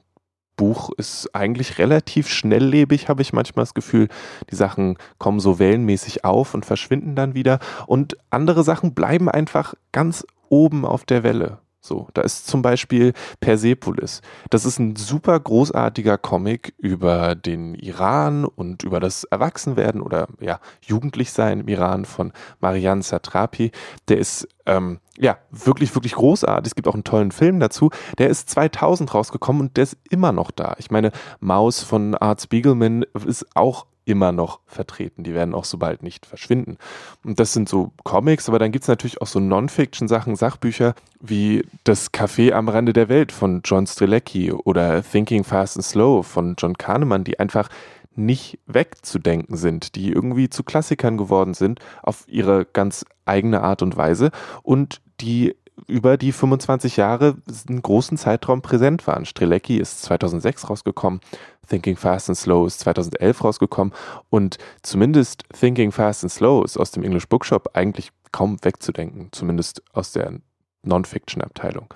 Buch ist eigentlich relativ schnelllebig, habe ich manchmal das Gefühl. Die Sachen kommen so wellenmäßig auf und verschwinden dann wieder. Und andere Sachen bleiben einfach ganz oben auf der Welle. So, da ist zum Beispiel Persepolis. Das ist ein super großartiger Comic über den Iran und über das Erwachsenwerden oder ja, Jugendlichsein im Iran von Marianne Satrapi. Der ist ähm, ja wirklich, wirklich großartig. Es gibt auch einen tollen Film dazu. Der ist 2000 rausgekommen und der ist immer noch da. Ich meine, Maus von Art Spiegelman ist auch immer noch vertreten. Die werden auch so bald nicht verschwinden. Und das sind so Comics, aber dann gibt es natürlich auch so Non-Fiction-Sachen, Sachbücher wie Das Café am Rande der Welt von John Strelecki oder Thinking Fast and Slow von John Kahnemann, die einfach nicht wegzudenken sind, die irgendwie zu Klassikern geworden sind auf ihre ganz eigene Art und Weise und die über die 25 Jahre einen großen Zeitraum präsent waren. Strelecki ist 2006 rausgekommen, Thinking Fast and Slow ist 2011 rausgekommen und zumindest Thinking Fast and Slow ist aus dem English Bookshop eigentlich kaum wegzudenken, zumindest aus der Non-Fiction-Abteilung.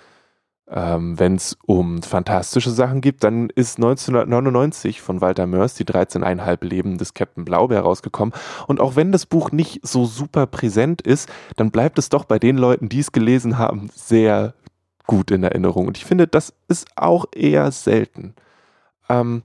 Ähm, Wenn es um fantastische Sachen geht, dann ist 1999 von Walter Mörs die 13,5 Leben des Captain Blaubeer rausgekommen. Und auch wenn das Buch nicht so super präsent ist, dann bleibt es doch bei den Leuten, die es gelesen haben, sehr gut in Erinnerung. Und ich finde, das ist auch eher selten. Ähm,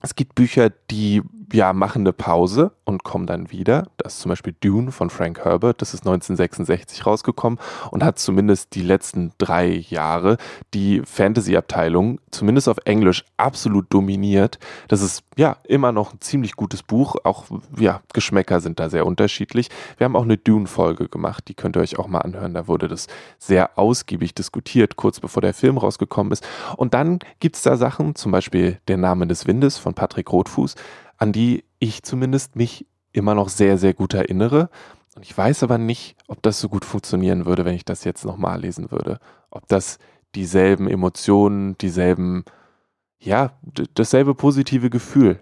es gibt Bücher, die ja machen eine Pause und kommen dann wieder. Das ist zum Beispiel Dune von Frank Herbert. Das ist 1966 rausgekommen und hat zumindest die letzten drei Jahre die Fantasy-Abteilung, zumindest auf Englisch, absolut dominiert. Das ist ja immer noch ein ziemlich gutes Buch. Auch ja, Geschmäcker sind da sehr unterschiedlich. Wir haben auch eine Dune-Folge gemacht, die könnt ihr euch auch mal anhören. Da wurde das sehr ausgiebig diskutiert, kurz bevor der Film rausgekommen ist. Und dann gibt es da Sachen, zum Beispiel Der Name des Windes von Patrick Rothfuß, an die ich zumindest mich immer noch sehr, sehr gut erinnere. Und ich weiß aber nicht, ob das so gut funktionieren würde, wenn ich das jetzt nochmal lesen würde. Ob das dieselben Emotionen, dieselben, ja, dasselbe positive Gefühl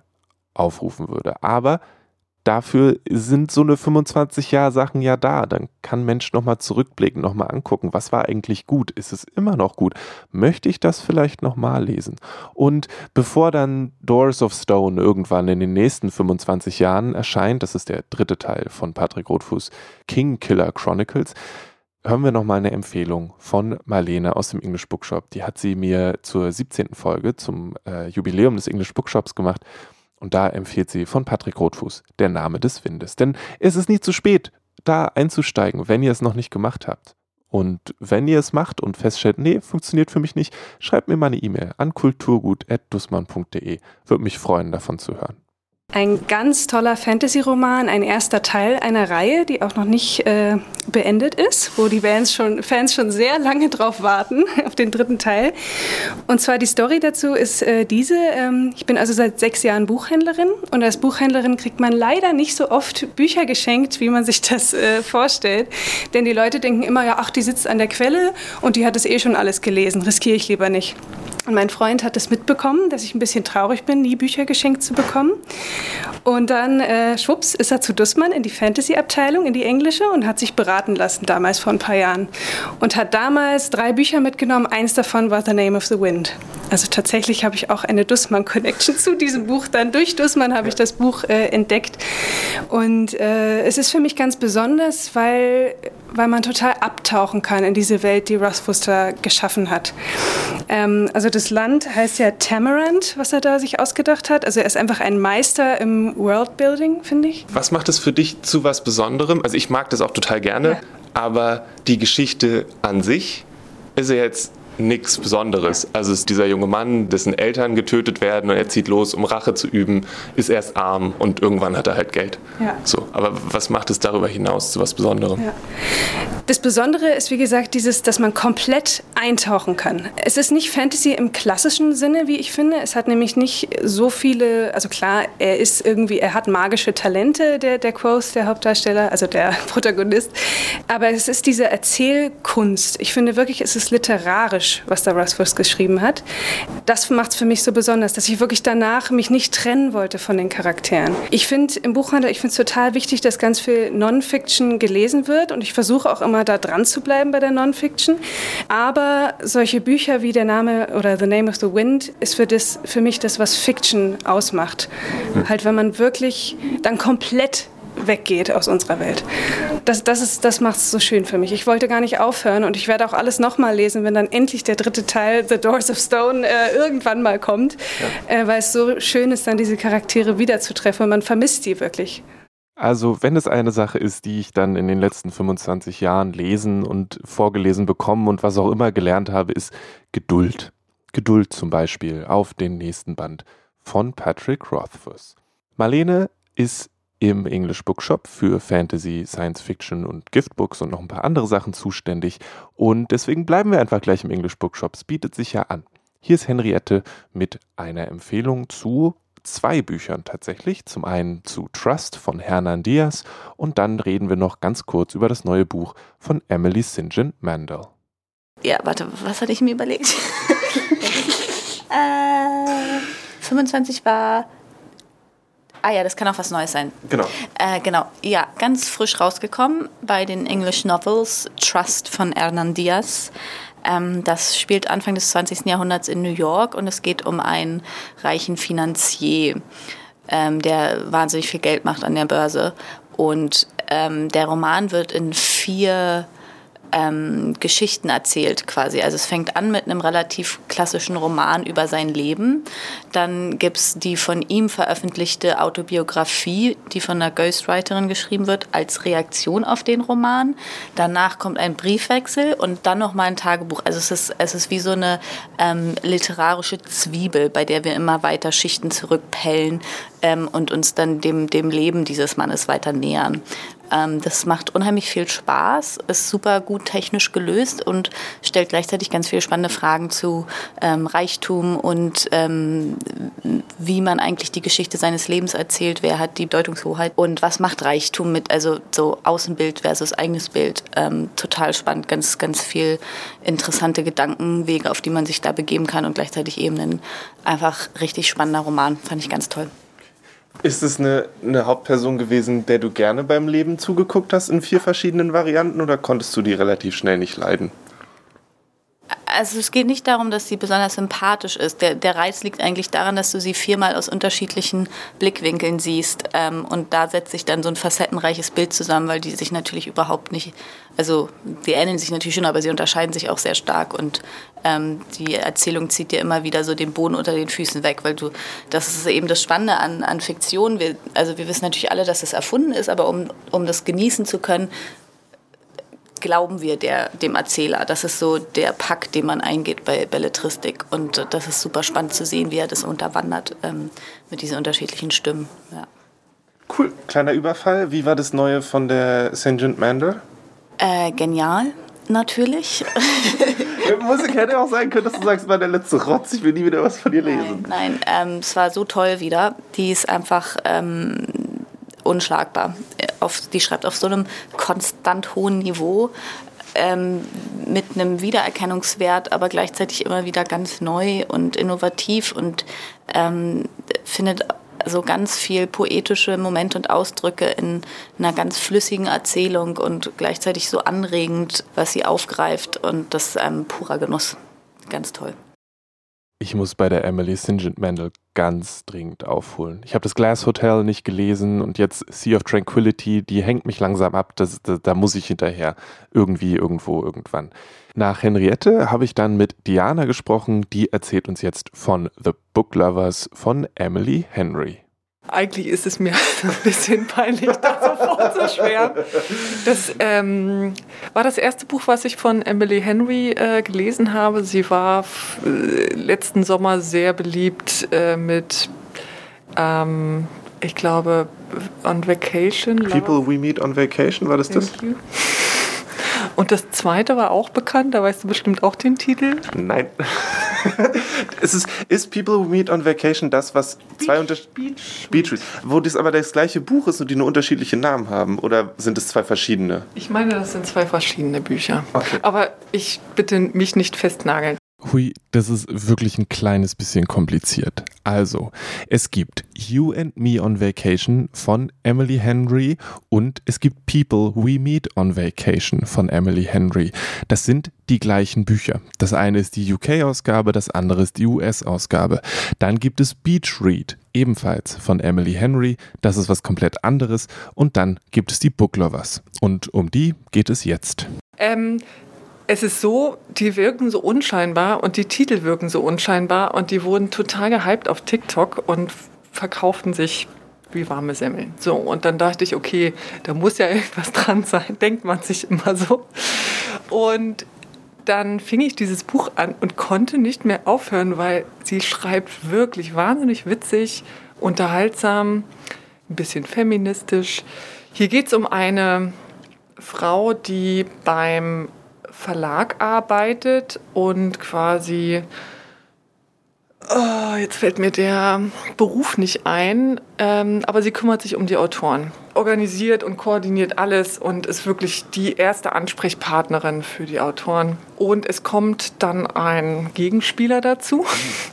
aufrufen würde. Aber dafür sind so eine 25 Jahr Sachen ja da. Dann kann Mensch nochmal zurückblicken, nochmal angucken, was war eigentlich gut? Ist es immer noch gut? Möchte ich das vielleicht nochmal lesen? Und bevor dann Doors of Stone irgendwann in den nächsten 25 Jahren erscheint, das ist der dritte Teil von Patrick Rothfuß, King Killer Chronicles, hören wir nochmal eine Empfehlung von Marlene aus dem English Bookshop. Die hat sie mir zur 17. Folge, zum äh, Jubiläum des English Bookshops gemacht. Und da empfiehlt sie von Patrick Rothfuß, Der Name des Windes. Denn es ist nie zu spät, da einzusteigen, wenn ihr es noch nicht gemacht habt. Und wenn ihr es macht und feststellt, nee, funktioniert für mich nicht, schreibt mir mal eine E-Mail an kulturgut.dussmann.de. Würde mich freuen, davon zu hören. Ein ganz toller Fantasy-Roman, ein erster Teil einer Reihe, die auch noch nicht äh, beendet ist, wo die Fans schon, Fans schon sehr lange drauf warten, (laughs) auf den dritten Teil. Und zwar die Story dazu ist äh, diese. Ähm, ich bin also seit sechs Jahren Buchhändlerin und als Buchhändlerin kriegt man leider nicht so oft Bücher geschenkt, wie man sich (laughs) das äh, vorstellt. Denn die Leute denken immer, ja, ach, die sitzt an der Quelle und die hat es eh schon alles gelesen, riskiere ich lieber nicht. Und mein Freund hat es mitbekommen, dass ich ein bisschen traurig bin, nie Bücher geschenkt zu bekommen. Und dann, äh, schwupps, ist er zu Dussmann in die Fantasy-Abteilung, in die englische und hat sich beraten lassen, damals vor ein paar Jahren. Und hat damals drei Bücher mitgenommen. Eins davon war The Name of the Wind. Also tatsächlich habe ich auch eine Dussmann-Connection zu diesem Buch. Dann durch Dussmann habe ich das Buch äh, entdeckt. Und äh, es ist für mich ganz besonders, weil, weil man total abtauchen kann in diese Welt, die Rothfuss da geschaffen hat. Ähm, also das Land heißt ja Tamarant, was er da sich ausgedacht hat. Also er ist einfach ein Meister im Worldbuilding, finde ich. Was macht es für dich zu was Besonderem? Also ich mag das auch total gerne, Ja. aber die Geschichte an sich ist ja jetzt nichts Besonderes. Also es ist dieser junge Mann, dessen Eltern getötet werden und er zieht los, um Rache zu üben, ist erst arm und irgendwann hat er halt Geld. Ja. So, aber was macht es darüber hinaus zu was Besonderem? Ja. Das Besondere ist, wie gesagt, dieses, dass man komplett eintauchen kann. Es ist nicht Fantasy im klassischen Sinne, wie ich finde. Es hat nämlich nicht so viele, also klar, er ist irgendwie, er hat magische Talente, der, der Quoth, der Hauptdarsteller, also der (laughs) Protagonist. Aber es ist diese Erzählkunst. Ich finde wirklich, es ist literarisch, was der Russford geschrieben hat. Das macht es für mich so besonders, dass ich wirklich danach mich nicht trennen wollte von den Charakteren. Ich finde im Buchhandel, ich finde es total wichtig, dass ganz viel Non-Fiction gelesen wird und ich versuche auch immer da dran zu bleiben bei der Non-Fiction. Aber solche Bücher wie Der Name oder The Name of the Wind ist für, das, für mich das, was Fiction ausmacht. Halt, wenn man wirklich dann komplett weggeht aus unserer Welt. Das, das, ist- das macht es so schön für mich. Ich wollte gar nicht aufhören und ich werde auch alles nochmal lesen, wenn dann endlich der dritte Teil, The Doors of Stone, äh, irgendwann mal kommt, äh, weil es so schön ist, dann diese Charaktere wiederzutreffen und man vermisst die wirklich. Also, wenn es eine Sache ist, die ich dann in den letzten 25 Jahren lesen und vorgelesen bekommen und was auch immer gelernt habe, ist Geduld. Geduld zum Beispiel auf den nächsten Band von Patrick Rothfuss. Marlene ist im English Bookshop für Fantasy, Science Fiction und Giftbooks und noch ein paar andere Sachen zuständig. Und deswegen bleiben wir einfach gleich im English Bookshop. Es bietet sich ja an. Hier ist Henriette mit einer Empfehlung zu zwei Büchern tatsächlich. Zum einen zu Trust von Hernan Diaz und dann reden wir noch ganz kurz über das neue Buch von Emily St. John Mandel. Ja, warte, was hatte ich mir überlegt? (laughs) äh, 25 war. Ah ja, das kann auch was Neues sein. Genau. Äh, genau, ja, ganz frisch rausgekommen bei den English Novels Trust von Hernan Diaz. Ähm, das spielt Anfang des 20. Jahrhunderts in New York und es geht um einen reichen Finanzier, ähm, der wahnsinnig viel Geld macht an der Börse. Und ähm, der Roman wird in vier ähm, Geschichten erzählt quasi. Also es fängt an mit einem relativ klassischen Roman über sein Leben. Dann gibt es die von ihm veröffentlichte Autobiografie, die von einer Ghostwriterin geschrieben wird, als Reaktion auf den Roman. Danach kommt ein Briefwechsel und dann nochmal ein Tagebuch. Also es ist, es ist wie so eine ähm, literarische Zwiebel, bei der wir immer weiter Schichten zurückpellen ähm, und uns dann dem, dem Leben dieses Mannes weiter nähern. Ähm, das macht unheimlich viel Spaß, ist super gut technisch gelöst und stellt gleichzeitig ganz viele spannende Fragen zu ähm, Reichtum und ähm, wie man eigentlich die Geschichte seines Lebens erzählt, wer hat die Deutungshoheit und was macht Reichtum mit, also so Außenbild versus eigenes Bild. Ähm, total spannend, ganz, ganz viel interessante Gedankenwege, auf die man sich da begeben kann und gleichzeitig eben ein einfach richtig spannender Roman. Fand ich ganz toll. Ist es eine, eine Hauptperson gewesen, der du gerne beim Leben zugeguckt hast in vier verschiedenen Varianten oder konntest du die relativ schnell nicht leiden? Also es geht nicht darum, dass sie besonders sympathisch ist. Der, der Reiz liegt eigentlich daran, dass du sie viermal aus unterschiedlichen Blickwinkeln siehst. Ähm, und da setzt sich dann so ein facettenreiches Bild zusammen, weil die sich natürlich überhaupt nicht, also die ähneln sich natürlich schon, aber sie unterscheiden sich auch sehr stark. Und ähm, die Erzählung zieht dir immer wieder so den Boden unter den Füßen weg, weil du, das ist eben das Spannende an, an Fiktion. Wir, also wir wissen natürlich alle, dass es erfunden ist, aber um, um das genießen zu können, glauben wir der, dem Erzähler. Das ist so der Pakt, den man eingeht bei Belletristik. Und das ist super spannend zu sehen, wie er das unterwandert ähm, mit diesen unterschiedlichen Stimmen. Ja. Cool. Kleiner Überfall. Wie war das Neue von der St. Mandel? Äh, genial, natürlich. (laughs) Musik hätte auch sein können, dass du sagst, war der letzte Rotz, ich will nie wieder was von dir lesen. Nein, ähm, es war so toll wieder. Die ist einfach ähm, unschlagbar. Auf, die schreibt auf so einem konstant hohen Niveau. Ähm, mit einem Wiedererkennungswert, aber gleichzeitig immer wieder ganz neu und innovativ und ähm, findet so ganz viel poetische Momente und Ausdrücke in einer ganz flüssigen Erzählung und gleichzeitig so anregend, was sie aufgreift und das ist ein purer Genuss. Ganz toll. Ich muss bei der Emily St. Mandel ganz dringend aufholen. Ich habe das Glass Hotel nicht gelesen und jetzt Sea of Tranquility, die hängt mich langsam ab. Das, das, da muss ich hinterher. Irgendwie, irgendwo, irgendwann. Nach Henriette habe ich dann mit Diana gesprochen. Die erzählt uns jetzt von The Book Lovers von Emily Henry. Eigentlich ist es mir (laughs) ein bisschen peinlich, das sofort so schwer. Das ähm, war das erste Buch, was ich von Emily Henry äh, gelesen habe. Sie war äh, letzten Sommer sehr beliebt äh, mit, ähm, ich glaube, On Vacation. People We Meet on Vacation, war das das? Thank you. Und das zweite war auch bekannt, da weißt du bestimmt auch den Titel. Nein. (laughs) es ist, ist People Who Meet on Vacation das, was zwei unter Beach. Beach wo das aber das gleiche Buch ist und die nur unterschiedliche Namen haben? Oder sind es zwei verschiedene? Ich meine, das sind zwei verschiedene Bücher. Okay. Aber ich bitte mich nicht festnageln. Hui, das ist wirklich ein kleines bisschen kompliziert. Also, es gibt You and Me on Vacation von Emily Henry und es gibt People We Meet on Vacation von Emily Henry. Das sind die gleichen Bücher. Das eine ist die UK-Ausgabe, das andere ist die US-Ausgabe. Dann gibt es Beach Read, ebenfalls von Emily Henry. Das ist was komplett anderes. Und dann gibt es die Book Lovers. Und um die geht es jetzt. Ähm, es ist so, die wirken so unscheinbar und die Titel wirken so unscheinbar und die wurden total gehypt auf TikTok und verkauften sich wie warme Semmeln. So, und dann dachte ich, okay, da muss ja (laughs) irgendwas dran sein, denkt man sich immer so. Und dann fing ich dieses Buch an und konnte nicht mehr aufhören, weil sie schreibt wirklich wahnsinnig witzig, unterhaltsam, ein bisschen feministisch. Hier geht es um eine Frau, die beim Verlag arbeitet und quasi, oh, jetzt fällt mir der Beruf nicht ein, ähm, aber sie kümmert sich um die Autoren, organisiert und koordiniert alles und ist wirklich die erste Ansprechpartnerin für die Autoren. Und es kommt dann ein Gegenspieler dazu,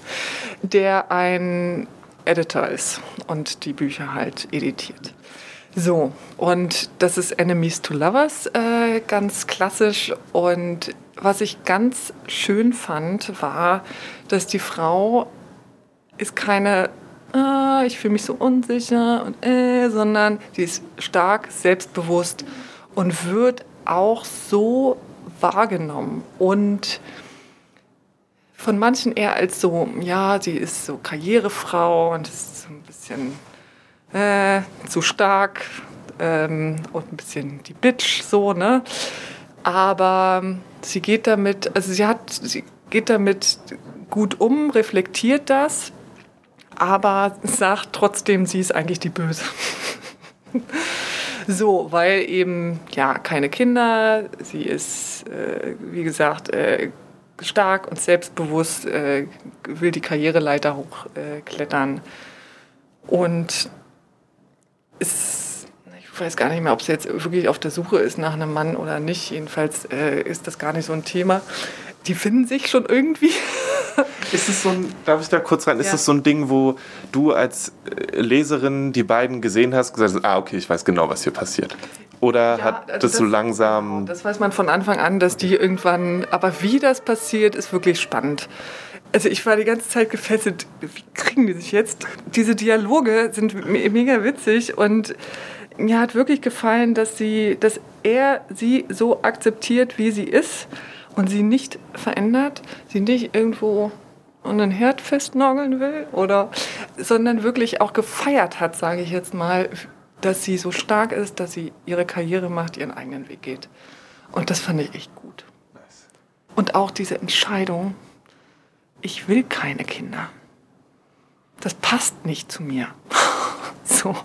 (laughs) der ein Editor ist und die Bücher halt editiert. So, und das ist Enemies to Lovers, äh, ganz klassisch. Und was ich ganz schön fand, war, dass die Frau ist keine, ah, ich fühle mich so unsicher und äh, sondern sie ist stark, selbstbewusst und wird auch so wahrgenommen und von manchen eher als so, ja, sie ist so Karrierefrau und ist so ein bisschen äh, zu stark ähm, und ein bisschen die Bitch so, ne? Aber sie geht damit, also sie hat, sie geht damit gut um, reflektiert das, aber sagt trotzdem, sie ist eigentlich die Böse. (laughs) so, weil eben, ja, keine Kinder, sie ist, äh, wie gesagt, äh, stark und selbstbewusst, äh, will die Karriereleiter hochklettern. und ist, ich weiß gar nicht mehr, ob sie jetzt wirklich auf der Suche ist nach einem Mann oder nicht. Jedenfalls äh, ist das gar nicht so ein Thema. Die finden sich schon irgendwie. (laughs) Ist es so ein, darf ich da kurz rein, ist Ja. es so ein Ding, wo du als äh, Leserin die beiden gesehen hast, gesagt hast, ah, okay, ich weiß genau, was hier passiert? Oder Ja, hat also das, so langsam. Das weiß man von Anfang an, dass die irgendwann, aber wie das passiert, ist wirklich spannend. Also ich war die ganze Zeit gefesselt, wie kriegen die sich jetzt? Diese Dialoge sind me- mega witzig und mir hat wirklich gefallen, dass sie, dass er sie so akzeptiert, wie sie ist und sie nicht verändert, sie nicht irgendwo an den Herd festnageln will oder, sondern wirklich auch gefeiert hat, sage ich jetzt mal, dass sie so stark ist, dass sie ihre Karriere macht, ihren eigenen Weg geht. Und das fand ich echt gut. Und auch diese Entscheidung, ich will keine Kinder. Das passt nicht zu mir. (laughs) so.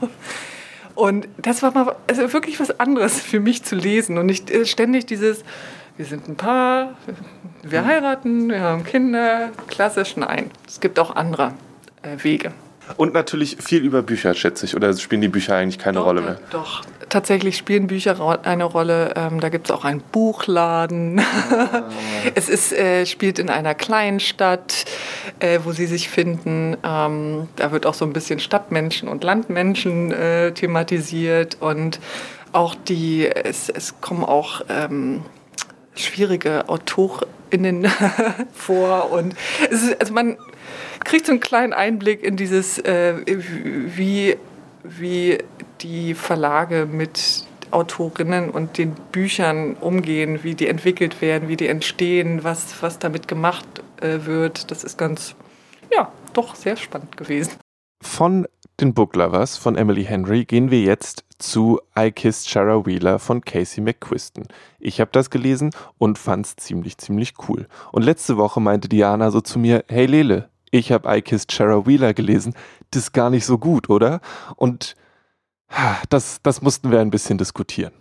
Und das war mal also wirklich was anderes für mich zu lesen und nicht äh, ständig dieses, wir sind ein Paar, wir heiraten, wir haben Kinder, klassisch, nein. Es gibt auch andere äh, Wege. Und natürlich viel über Bücher, schätze ich. Oder spielen die Bücher eigentlich keine Rolle mehr? Doch, tatsächlich spielen Bücher eine Rolle. Ähm, da gibt es auch einen Buchladen. (laughs) es ist, äh, spielt in einer kleinen Stadt, äh, wo sie sich finden. Ähm, da wird auch so ein bisschen Stadtmenschen und Landmenschen äh, thematisiert. Und auch die, es, es kommen auch ähm, schwierige AutorInnen (laughs) vor. Und es ist, also man kriegt so einen kleinen Einblick in dieses, äh, wie, wie die Verlage mit Autorinnen und den Büchern umgehen, wie die entwickelt werden, wie die entstehen, was, was damit gemacht äh, wird. Das ist ganz, ja, doch sehr spannend gewesen. Von den Book Lovers von Emily Henry gehen wir jetzt zu I Kissed Shara Wheeler von Casey McQuiston. Ich habe das gelesen und fand es ziemlich, ziemlich cool. Und letzte Woche meinte Diana so zu mir, hey Lele, ich habe I Kissed Shara Wheeler gelesen, das ist gar nicht so gut, oder? Und das, das mussten wir ein bisschen diskutieren.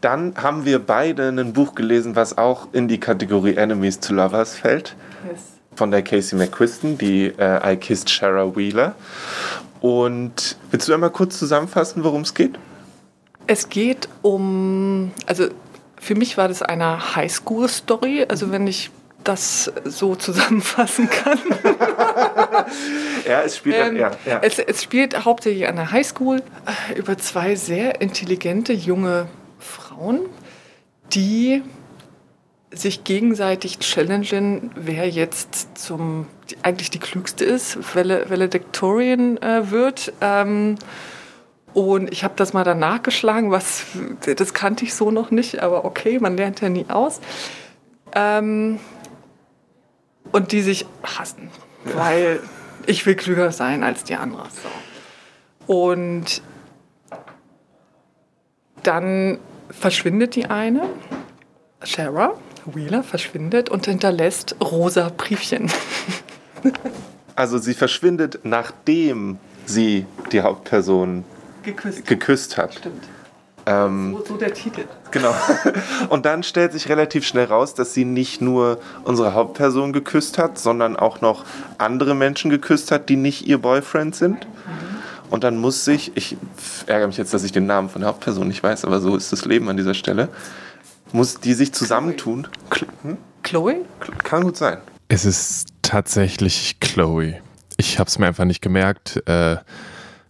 Dann haben wir beide ein Buch gelesen, was auch in die Kategorie Enemies to Lovers fällt von der Casey McQuiston, die äh, I Kissed Shara Wheeler. Und willst du einmal kurz zusammenfassen, worum es geht? Es geht um, also für mich war das eine Highschool-Story, also wenn ich das so (laughs) zusammenfassen kann. (laughs) Ja, es spielt Ähm, ja, ja. Es, es spielt hauptsächlich an der Highschool äh, über zwei sehr intelligente junge Frauen, die sich gegenseitig challengen, wer jetzt zum die, eigentlich die klügste ist, Valedictorian äh, wird. Ähm, und ich habe das mal dann nachgeschlagen, was das kannte ich so noch nicht, aber okay, man lernt ja nie aus. Ähm, und die sich hassen, weil ich will klüger sein als die andere. So. Und dann verschwindet die eine, Shara Wheeler verschwindet und hinterlässt rosa Briefchen. Also sie verschwindet, nachdem sie die Hauptperson Geküsst. geküsst hat. Stimmt. Ähm, So, so der Titel. Genau. (laughs) Und dann stellt sich relativ schnell raus, dass sie nicht nur unsere Hauptperson geküsst hat, sondern auch noch andere Menschen geküsst hat, die nicht ihr Boyfriend sind. Und dann muss sich, ich ärgere mich jetzt, dass ich den Namen von der Hauptperson nicht weiß, aber so ist das Leben an dieser Stelle, muss die sich zusammentun. Hm? Chloe? Kann gut sein. Es ist tatsächlich Chloe. Ich habe es mir einfach nicht gemerkt. Äh,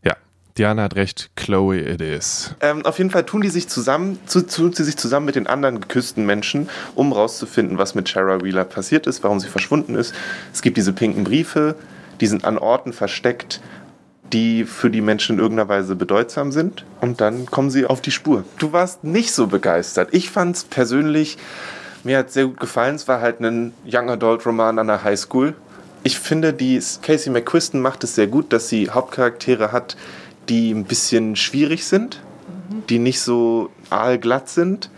ja, Diana hat recht, Chloe it is. Ähm, auf jeden Fall tun die sich zusammen, zu, tun sie sich zusammen mit den anderen geküssten Menschen, um rauszufinden, was mit Shara Wheeler passiert ist, warum sie verschwunden ist. Es gibt diese pinken Briefe, die sind an Orten versteckt, die für die Menschen in irgendeiner Weise bedeutsam sind. Und dann kommen sie auf die Spur. Du warst nicht so begeistert. Ich fand es persönlich, mir hat sehr gut gefallen. Es war halt ein Young Adult Roman an der Highschool. Ich finde, die Casey McQuiston macht es sehr gut, dass sie Hauptcharaktere hat, die ein bisschen schwierig sind, die nicht so aalglatt sind.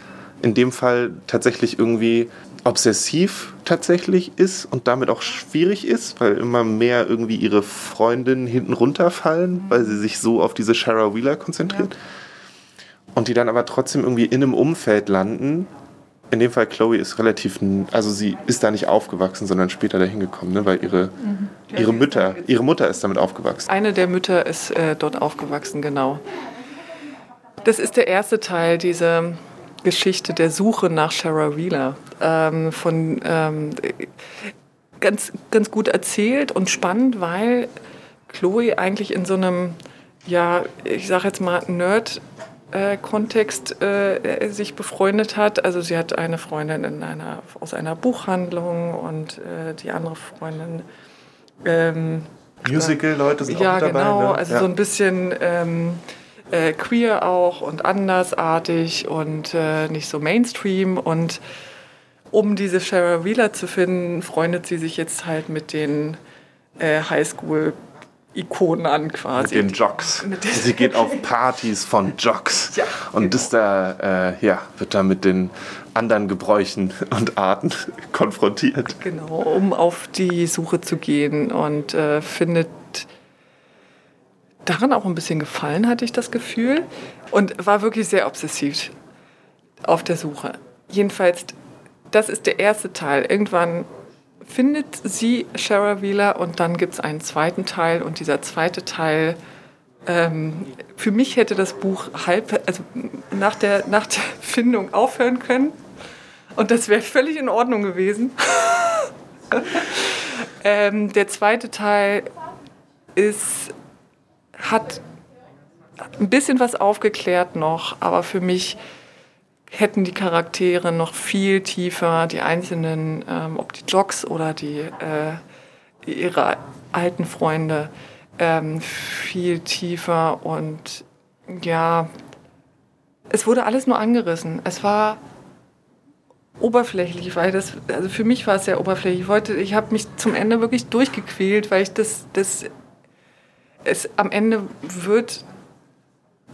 In dem Fall tatsächlich irgendwie obsessiv tatsächlich ist und damit auch schwierig ist, weil immer mehr irgendwie ihre Freundinnen hinten runterfallen, weil sie sich so auf diese Shara Wheeler konzentriert. Und die dann aber trotzdem irgendwie in einem Umfeld landen. In dem Fall Chloe ist relativ, also sie ist da nicht aufgewachsen, sondern später dahin gekommen, ne? weil ihre, ihre Mütter, ihre Mutter ist damit aufgewachsen. Eine der Mütter ist äh, dort aufgewachsen, genau. Das ist der erste Teil dieser Geschichte der Suche nach Shara Wheeler. Ähm, von, ähm, ganz, ganz gut erzählt und spannend, weil Chloe eigentlich in so einem, ja, ich sag jetzt mal, Nerd- äh, Kontext äh, sich befreundet hat. Also sie hat eine Freundin in einer, aus einer Buchhandlung und äh, die andere Freundin ähm, Musical-Leute sind ja, auch dabei. genau. ne? Also ja. so ein bisschen ähm, äh, queer auch und andersartig und äh, nicht so Mainstream. Und um diese Shara Wheeler zu finden, freundet sie sich jetzt halt mit den äh, Highschool-Ikonen an quasi. Mit den Jocks. Mit den- Sie geht auf (laughs) Partys von Jocks. Ja, und das da, äh, ja, wird da mit den anderen Gebräuchen und Arten (laughs) konfrontiert. Genau, um auf die Suche zu gehen und äh, findet daran auch ein bisschen Gefallen, hatte ich das Gefühl. Und war wirklich sehr obsessiv auf der Suche. Jedenfalls, das ist der erste Teil. Irgendwann findet sie Shara Wheeler und dann gibt es einen zweiten Teil und dieser zweite Teil ähm, für mich hätte das Buch halb, also nach der, nach der Findung aufhören können. Und das wäre völlig in Ordnung gewesen. (laughs) ähm, der zweite Teil ist, hat ein bisschen was aufgeklärt noch, aber für mich hätten die Charaktere noch viel tiefer, die einzelnen, ähm, ob die Jocks oder die, äh, ihre alten Freunde, ähm, viel tiefer und ja, es wurde alles nur angerissen. Es war oberflächlich, weil das, also für mich war es sehr oberflächlich. Ich wollte, ich habe mich zum Ende wirklich durchgequält, weil ich das, das, es am Ende wird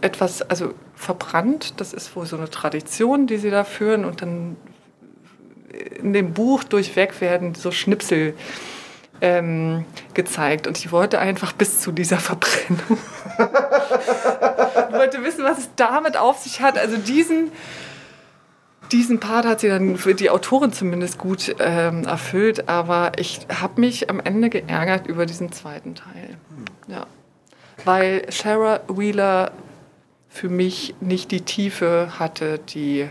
etwas, also verbrannt, das ist wohl so eine Tradition, die sie da führen und dann in dem Buch durchweg werden so Schnipsel ähm, gezeigt und ich wollte einfach bis zu dieser Verbrennung. ich wollte wissen, was es damit auf sich hat. Also diesen, diesen Part hat sie dann für die Autorin zumindest gut ähm, erfüllt, aber ich habe mich am Ende geärgert über diesen zweiten Teil. Ja. Weil Shara Wheeler für mich nicht die Tiefe hatte, die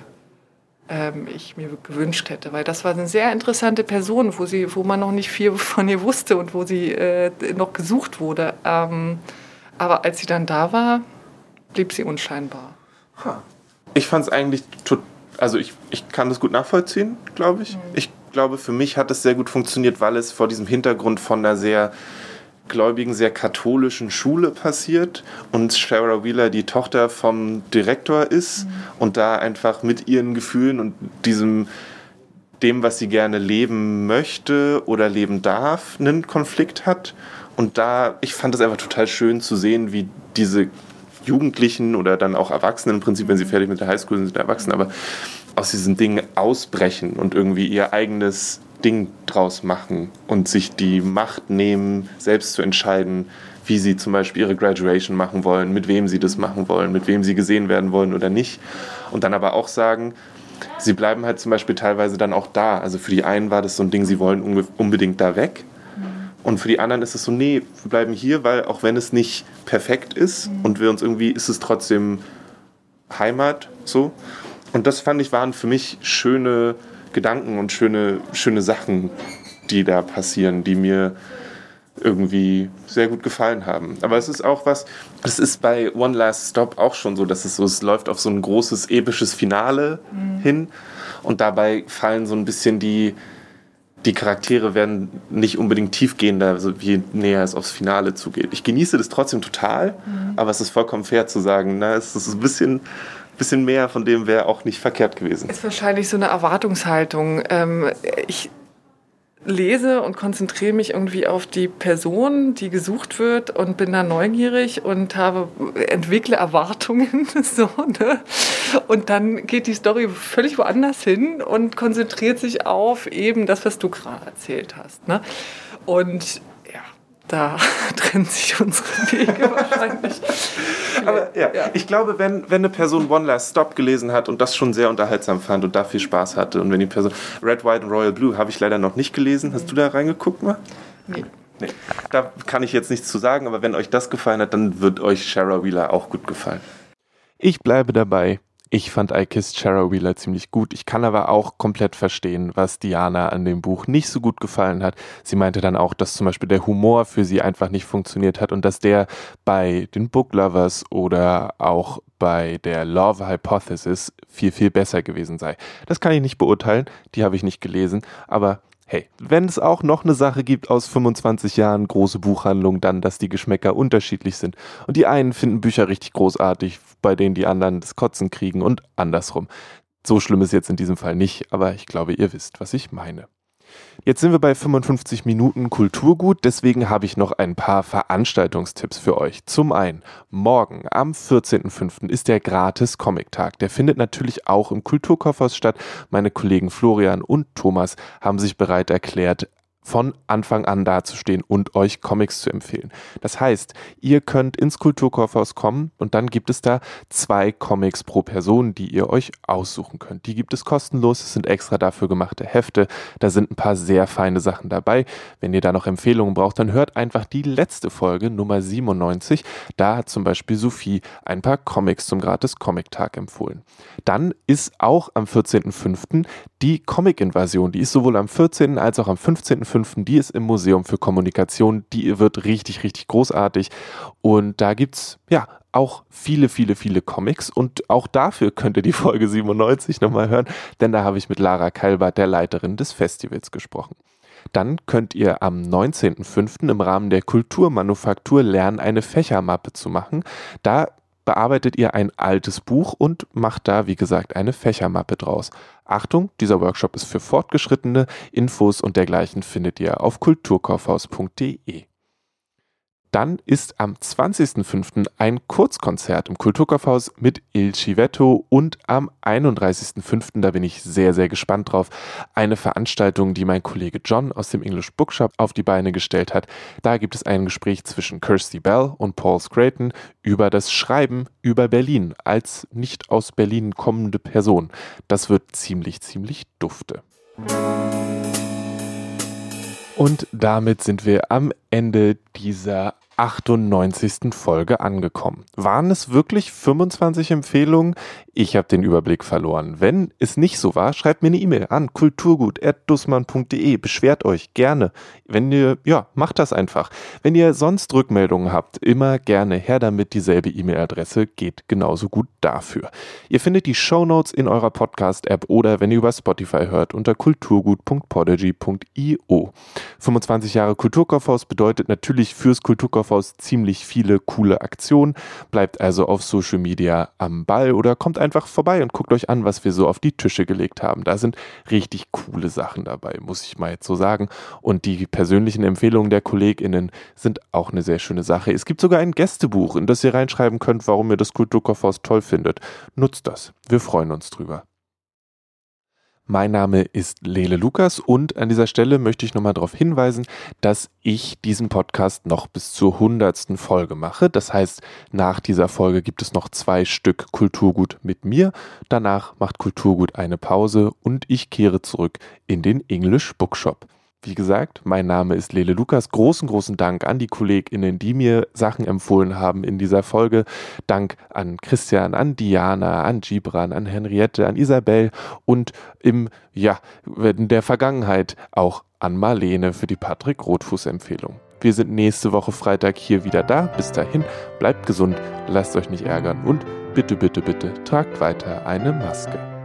ähm, ich mir gewünscht hätte. Weil das war eine sehr interessante Person, wo, sie, wo man noch nicht viel von ihr wusste und wo sie äh, noch gesucht wurde. Ähm, aber als sie dann da war, blieb sie unscheinbar. Ich fand es eigentlich, tot- also ich, ich kann das gut nachvollziehen, glaube Mhm. ich. Ich glaube, für mich hat es sehr gut funktioniert, weil es vor diesem Hintergrund von einer sehr gläubigen, sehr katholischen Schule passiert und Shara Wheeler die Tochter vom Direktor ist Mhm. und da einfach mit ihren Gefühlen und diesem dem, was sie gerne leben möchte oder leben darf, einen Konflikt hat. Und da, ich fand es einfach total schön zu sehen, wie diese Jugendlichen oder dann auch Erwachsenen, im Prinzip, wenn sie fertig mit der Highschool sind, sind sie erwachsen, aber aus diesen Dingen ausbrechen und irgendwie ihr eigenes Ding draus machen und sich die Macht nehmen, selbst zu entscheiden, wie sie zum Beispiel ihre Graduation machen wollen, mit wem sie das machen wollen, mit wem sie gesehen werden wollen oder nicht. Und dann aber auch sagen, sie bleiben halt zum Beispiel teilweise dann auch da. Also für die einen war das so ein Ding, sie wollen unbedingt da weg. Und für die anderen ist es so, nee, wir bleiben hier, weil auch wenn es nicht perfekt ist und wir uns irgendwie, ist es trotzdem Heimat, so. Und das fand ich, waren für mich schöne Gedanken und schöne, schöne Sachen, die da passieren, die mir irgendwie sehr gut gefallen haben. Aber es ist auch was, es ist bei One Last Stop auch schon so, dass es so, es läuft auf so ein großes episches Finale hin und dabei fallen so ein bisschen die, die Charaktere werden nicht unbedingt tiefgehender, also je näher es aufs Finale zugeht. Ich genieße das trotzdem total, aber es ist vollkommen fair zu sagen, na, es ist ein bisschen, bisschen mehr von dem wäre auch nicht verkehrt gewesen. Ist wahrscheinlich so eine Erwartungshaltung. Ähm, ich lese und konzentriere mich irgendwie auf die Person, die gesucht wird und bin da neugierig und habe entwickle Erwartungen (laughs) so, ne? Und dann geht die Story völlig woanders hin und konzentriert sich auf eben das, was du gerade erzählt hast, ne? Und da (laughs) trennen sich unsere Wege wahrscheinlich. (laughs) Aber ja, ich glaube, wenn, wenn eine Person One Last Stop gelesen hat und das schon sehr unterhaltsam fand und da viel Spaß hatte und wenn die Person Red, White und Royal Blue habe ich leider noch nicht gelesen. Hast du da reingeguckt mal? Nee. Nee. Da kann ich jetzt nichts zu sagen, aber wenn euch das gefallen hat, dann wird euch Shara Wheeler auch gut gefallen. Ich bleibe dabei. Ich fand I Kissed Shara Wheeler ziemlich gut. Ich kann aber auch komplett verstehen, was Diana an dem Buch nicht so gut gefallen hat. Sie meinte dann auch, dass zum Beispiel der Humor für sie einfach nicht funktioniert hat und dass der bei den Book Lovers oder auch bei der Love Hypothesis viel, viel besser gewesen sei. Das kann ich nicht beurteilen, die habe ich nicht gelesen, aber Hey, wenn es auch noch eine Sache gibt aus 25 Jahren große Buchhandlung, dann, dass die Geschmäcker unterschiedlich sind. Und die einen finden Bücher richtig großartig, bei denen die anderen das Kotzen kriegen und andersrum. So schlimm ist jetzt in diesem Fall nicht, aber ich glaube, ihr wisst, was ich meine. Jetzt sind wir bei 55 Minuten Kulturgut, deswegen habe ich noch ein paar Veranstaltungstipps für euch. Zum einen, morgen am 14.05. ist der Gratis Comic-Tag. Der findet natürlich auch im Kulturkaufhaus statt. Meine Kollegen Florian und Thomas haben sich bereit erklärt, von Anfang an dazustehen und euch Comics zu empfehlen. Das heißt, ihr könnt ins Kulturkaufhaus kommen und dann gibt es da zwei Comics pro Person, die ihr euch aussuchen könnt. Die gibt es kostenlos, es sind extra dafür gemachte Hefte, da sind ein paar sehr feine Sachen dabei. Wenn ihr da noch Empfehlungen braucht, dann hört einfach die letzte Folge, Nummer 97. Da hat zum Beispiel Sophie ein paar Comics zum Gratis Comic Tag empfohlen. Dann ist auch am 14.05. die Comic-Invasion. Die ist sowohl am 14. als auch am 15.05. Die ist im Museum für Kommunikation. Die wird richtig, richtig großartig. Und da gibt's ja auch viele, viele, viele Comics. Und auch dafür könnt ihr die Folge 97 nochmal hören, denn da habe ich mit Lara Kalbert, der Leiterin des Festivals, gesprochen. Dann könnt ihr am 19.05. im Rahmen der Kulturmanufaktur lernen, eine Fächermappe zu machen. Da bearbeitet ihr ein altes Buch und macht da, wie gesagt, eine Fächermappe draus. Achtung, dieser Workshop ist für Fortgeschrittene. Infos und dergleichen findet ihr auf kulturkaufhaus.de. Dann ist am 20.05. ein Kurzkonzert im Kulturkaufhaus mit Il Civetto und am 31.05., da bin ich sehr, sehr gespannt drauf, eine Veranstaltung, die mein Kollege John aus dem English Bookshop auf die Beine gestellt hat. Da gibt es ein Gespräch zwischen Kirsty Bell und Paul Scraton über das Schreiben über Berlin als nicht aus Berlin kommende Person. Das wird ziemlich, ziemlich dufte. Und damit sind wir am Ende dieser 98. Folge angekommen. Waren es wirklich 25 Empfehlungen? Ich habe den Überblick verloren. Wenn es nicht so war, schreibt mir eine E-Mail an kulturgut.dussmann.de. Beschwert euch gerne. Wenn ihr, ja, macht das einfach. Wenn ihr sonst Rückmeldungen habt, immer gerne her damit. Dieselbe E-Mail-Adresse geht genauso gut dafür. Ihr findet die Show Notes in eurer Podcast-App oder wenn ihr über Spotify hört, unter kulturgut.podigy.io. 25 Jahre Kulturkaufhaus bedeutet natürlich fürs Kulturkaufhaus ziemlich viele coole Aktionen. Bleibt also auf Social Media am Ball oder kommt einfach vorbei und guckt euch an, was wir so auf die Tische gelegt haben. Da sind richtig coole Sachen dabei, muss ich mal jetzt so sagen. Und die persönlichen Empfehlungen der KollegInnen sind auch eine sehr schöne Sache. Es gibt sogar ein Gästebuch, in das ihr reinschreiben könnt, warum ihr das Kulturkaufhaus toll findet. Nutzt das. Wir freuen uns drüber. Mein Name ist Lele Lukas und an dieser Stelle möchte ich nochmal darauf hinweisen, dass ich diesen Podcast noch bis zur hundertsten Folge mache. Das heißt, nach dieser Folge gibt es noch zwei Stück Kulturgut mit mir. Danach macht Kulturgut eine Pause und ich kehre zurück in den English Bookshop. Wie gesagt, mein Name ist Lele Lukas. Großen, großen Dank an die KollegInnen, die mir Sachen empfohlen haben in dieser Folge. Dank an Christian, an Diana, an Gibran, an Henriette, an Isabel und im, ja, in der Vergangenheit auch an Marlene für die Patrick Rotfuß Empfehlung. Wir sind nächste Woche Freitag hier wieder da. Bis dahin, bleibt gesund, lasst euch nicht ärgern und bitte, bitte, bitte tragt weiter eine Maske.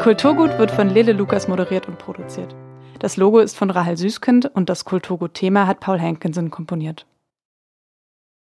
Kulturgut wird von Lele Lukas moderiert und produziert. Das Logo ist von Rahel Süßkind und das Kulturgut-Thema hat Paul Hankinson komponiert.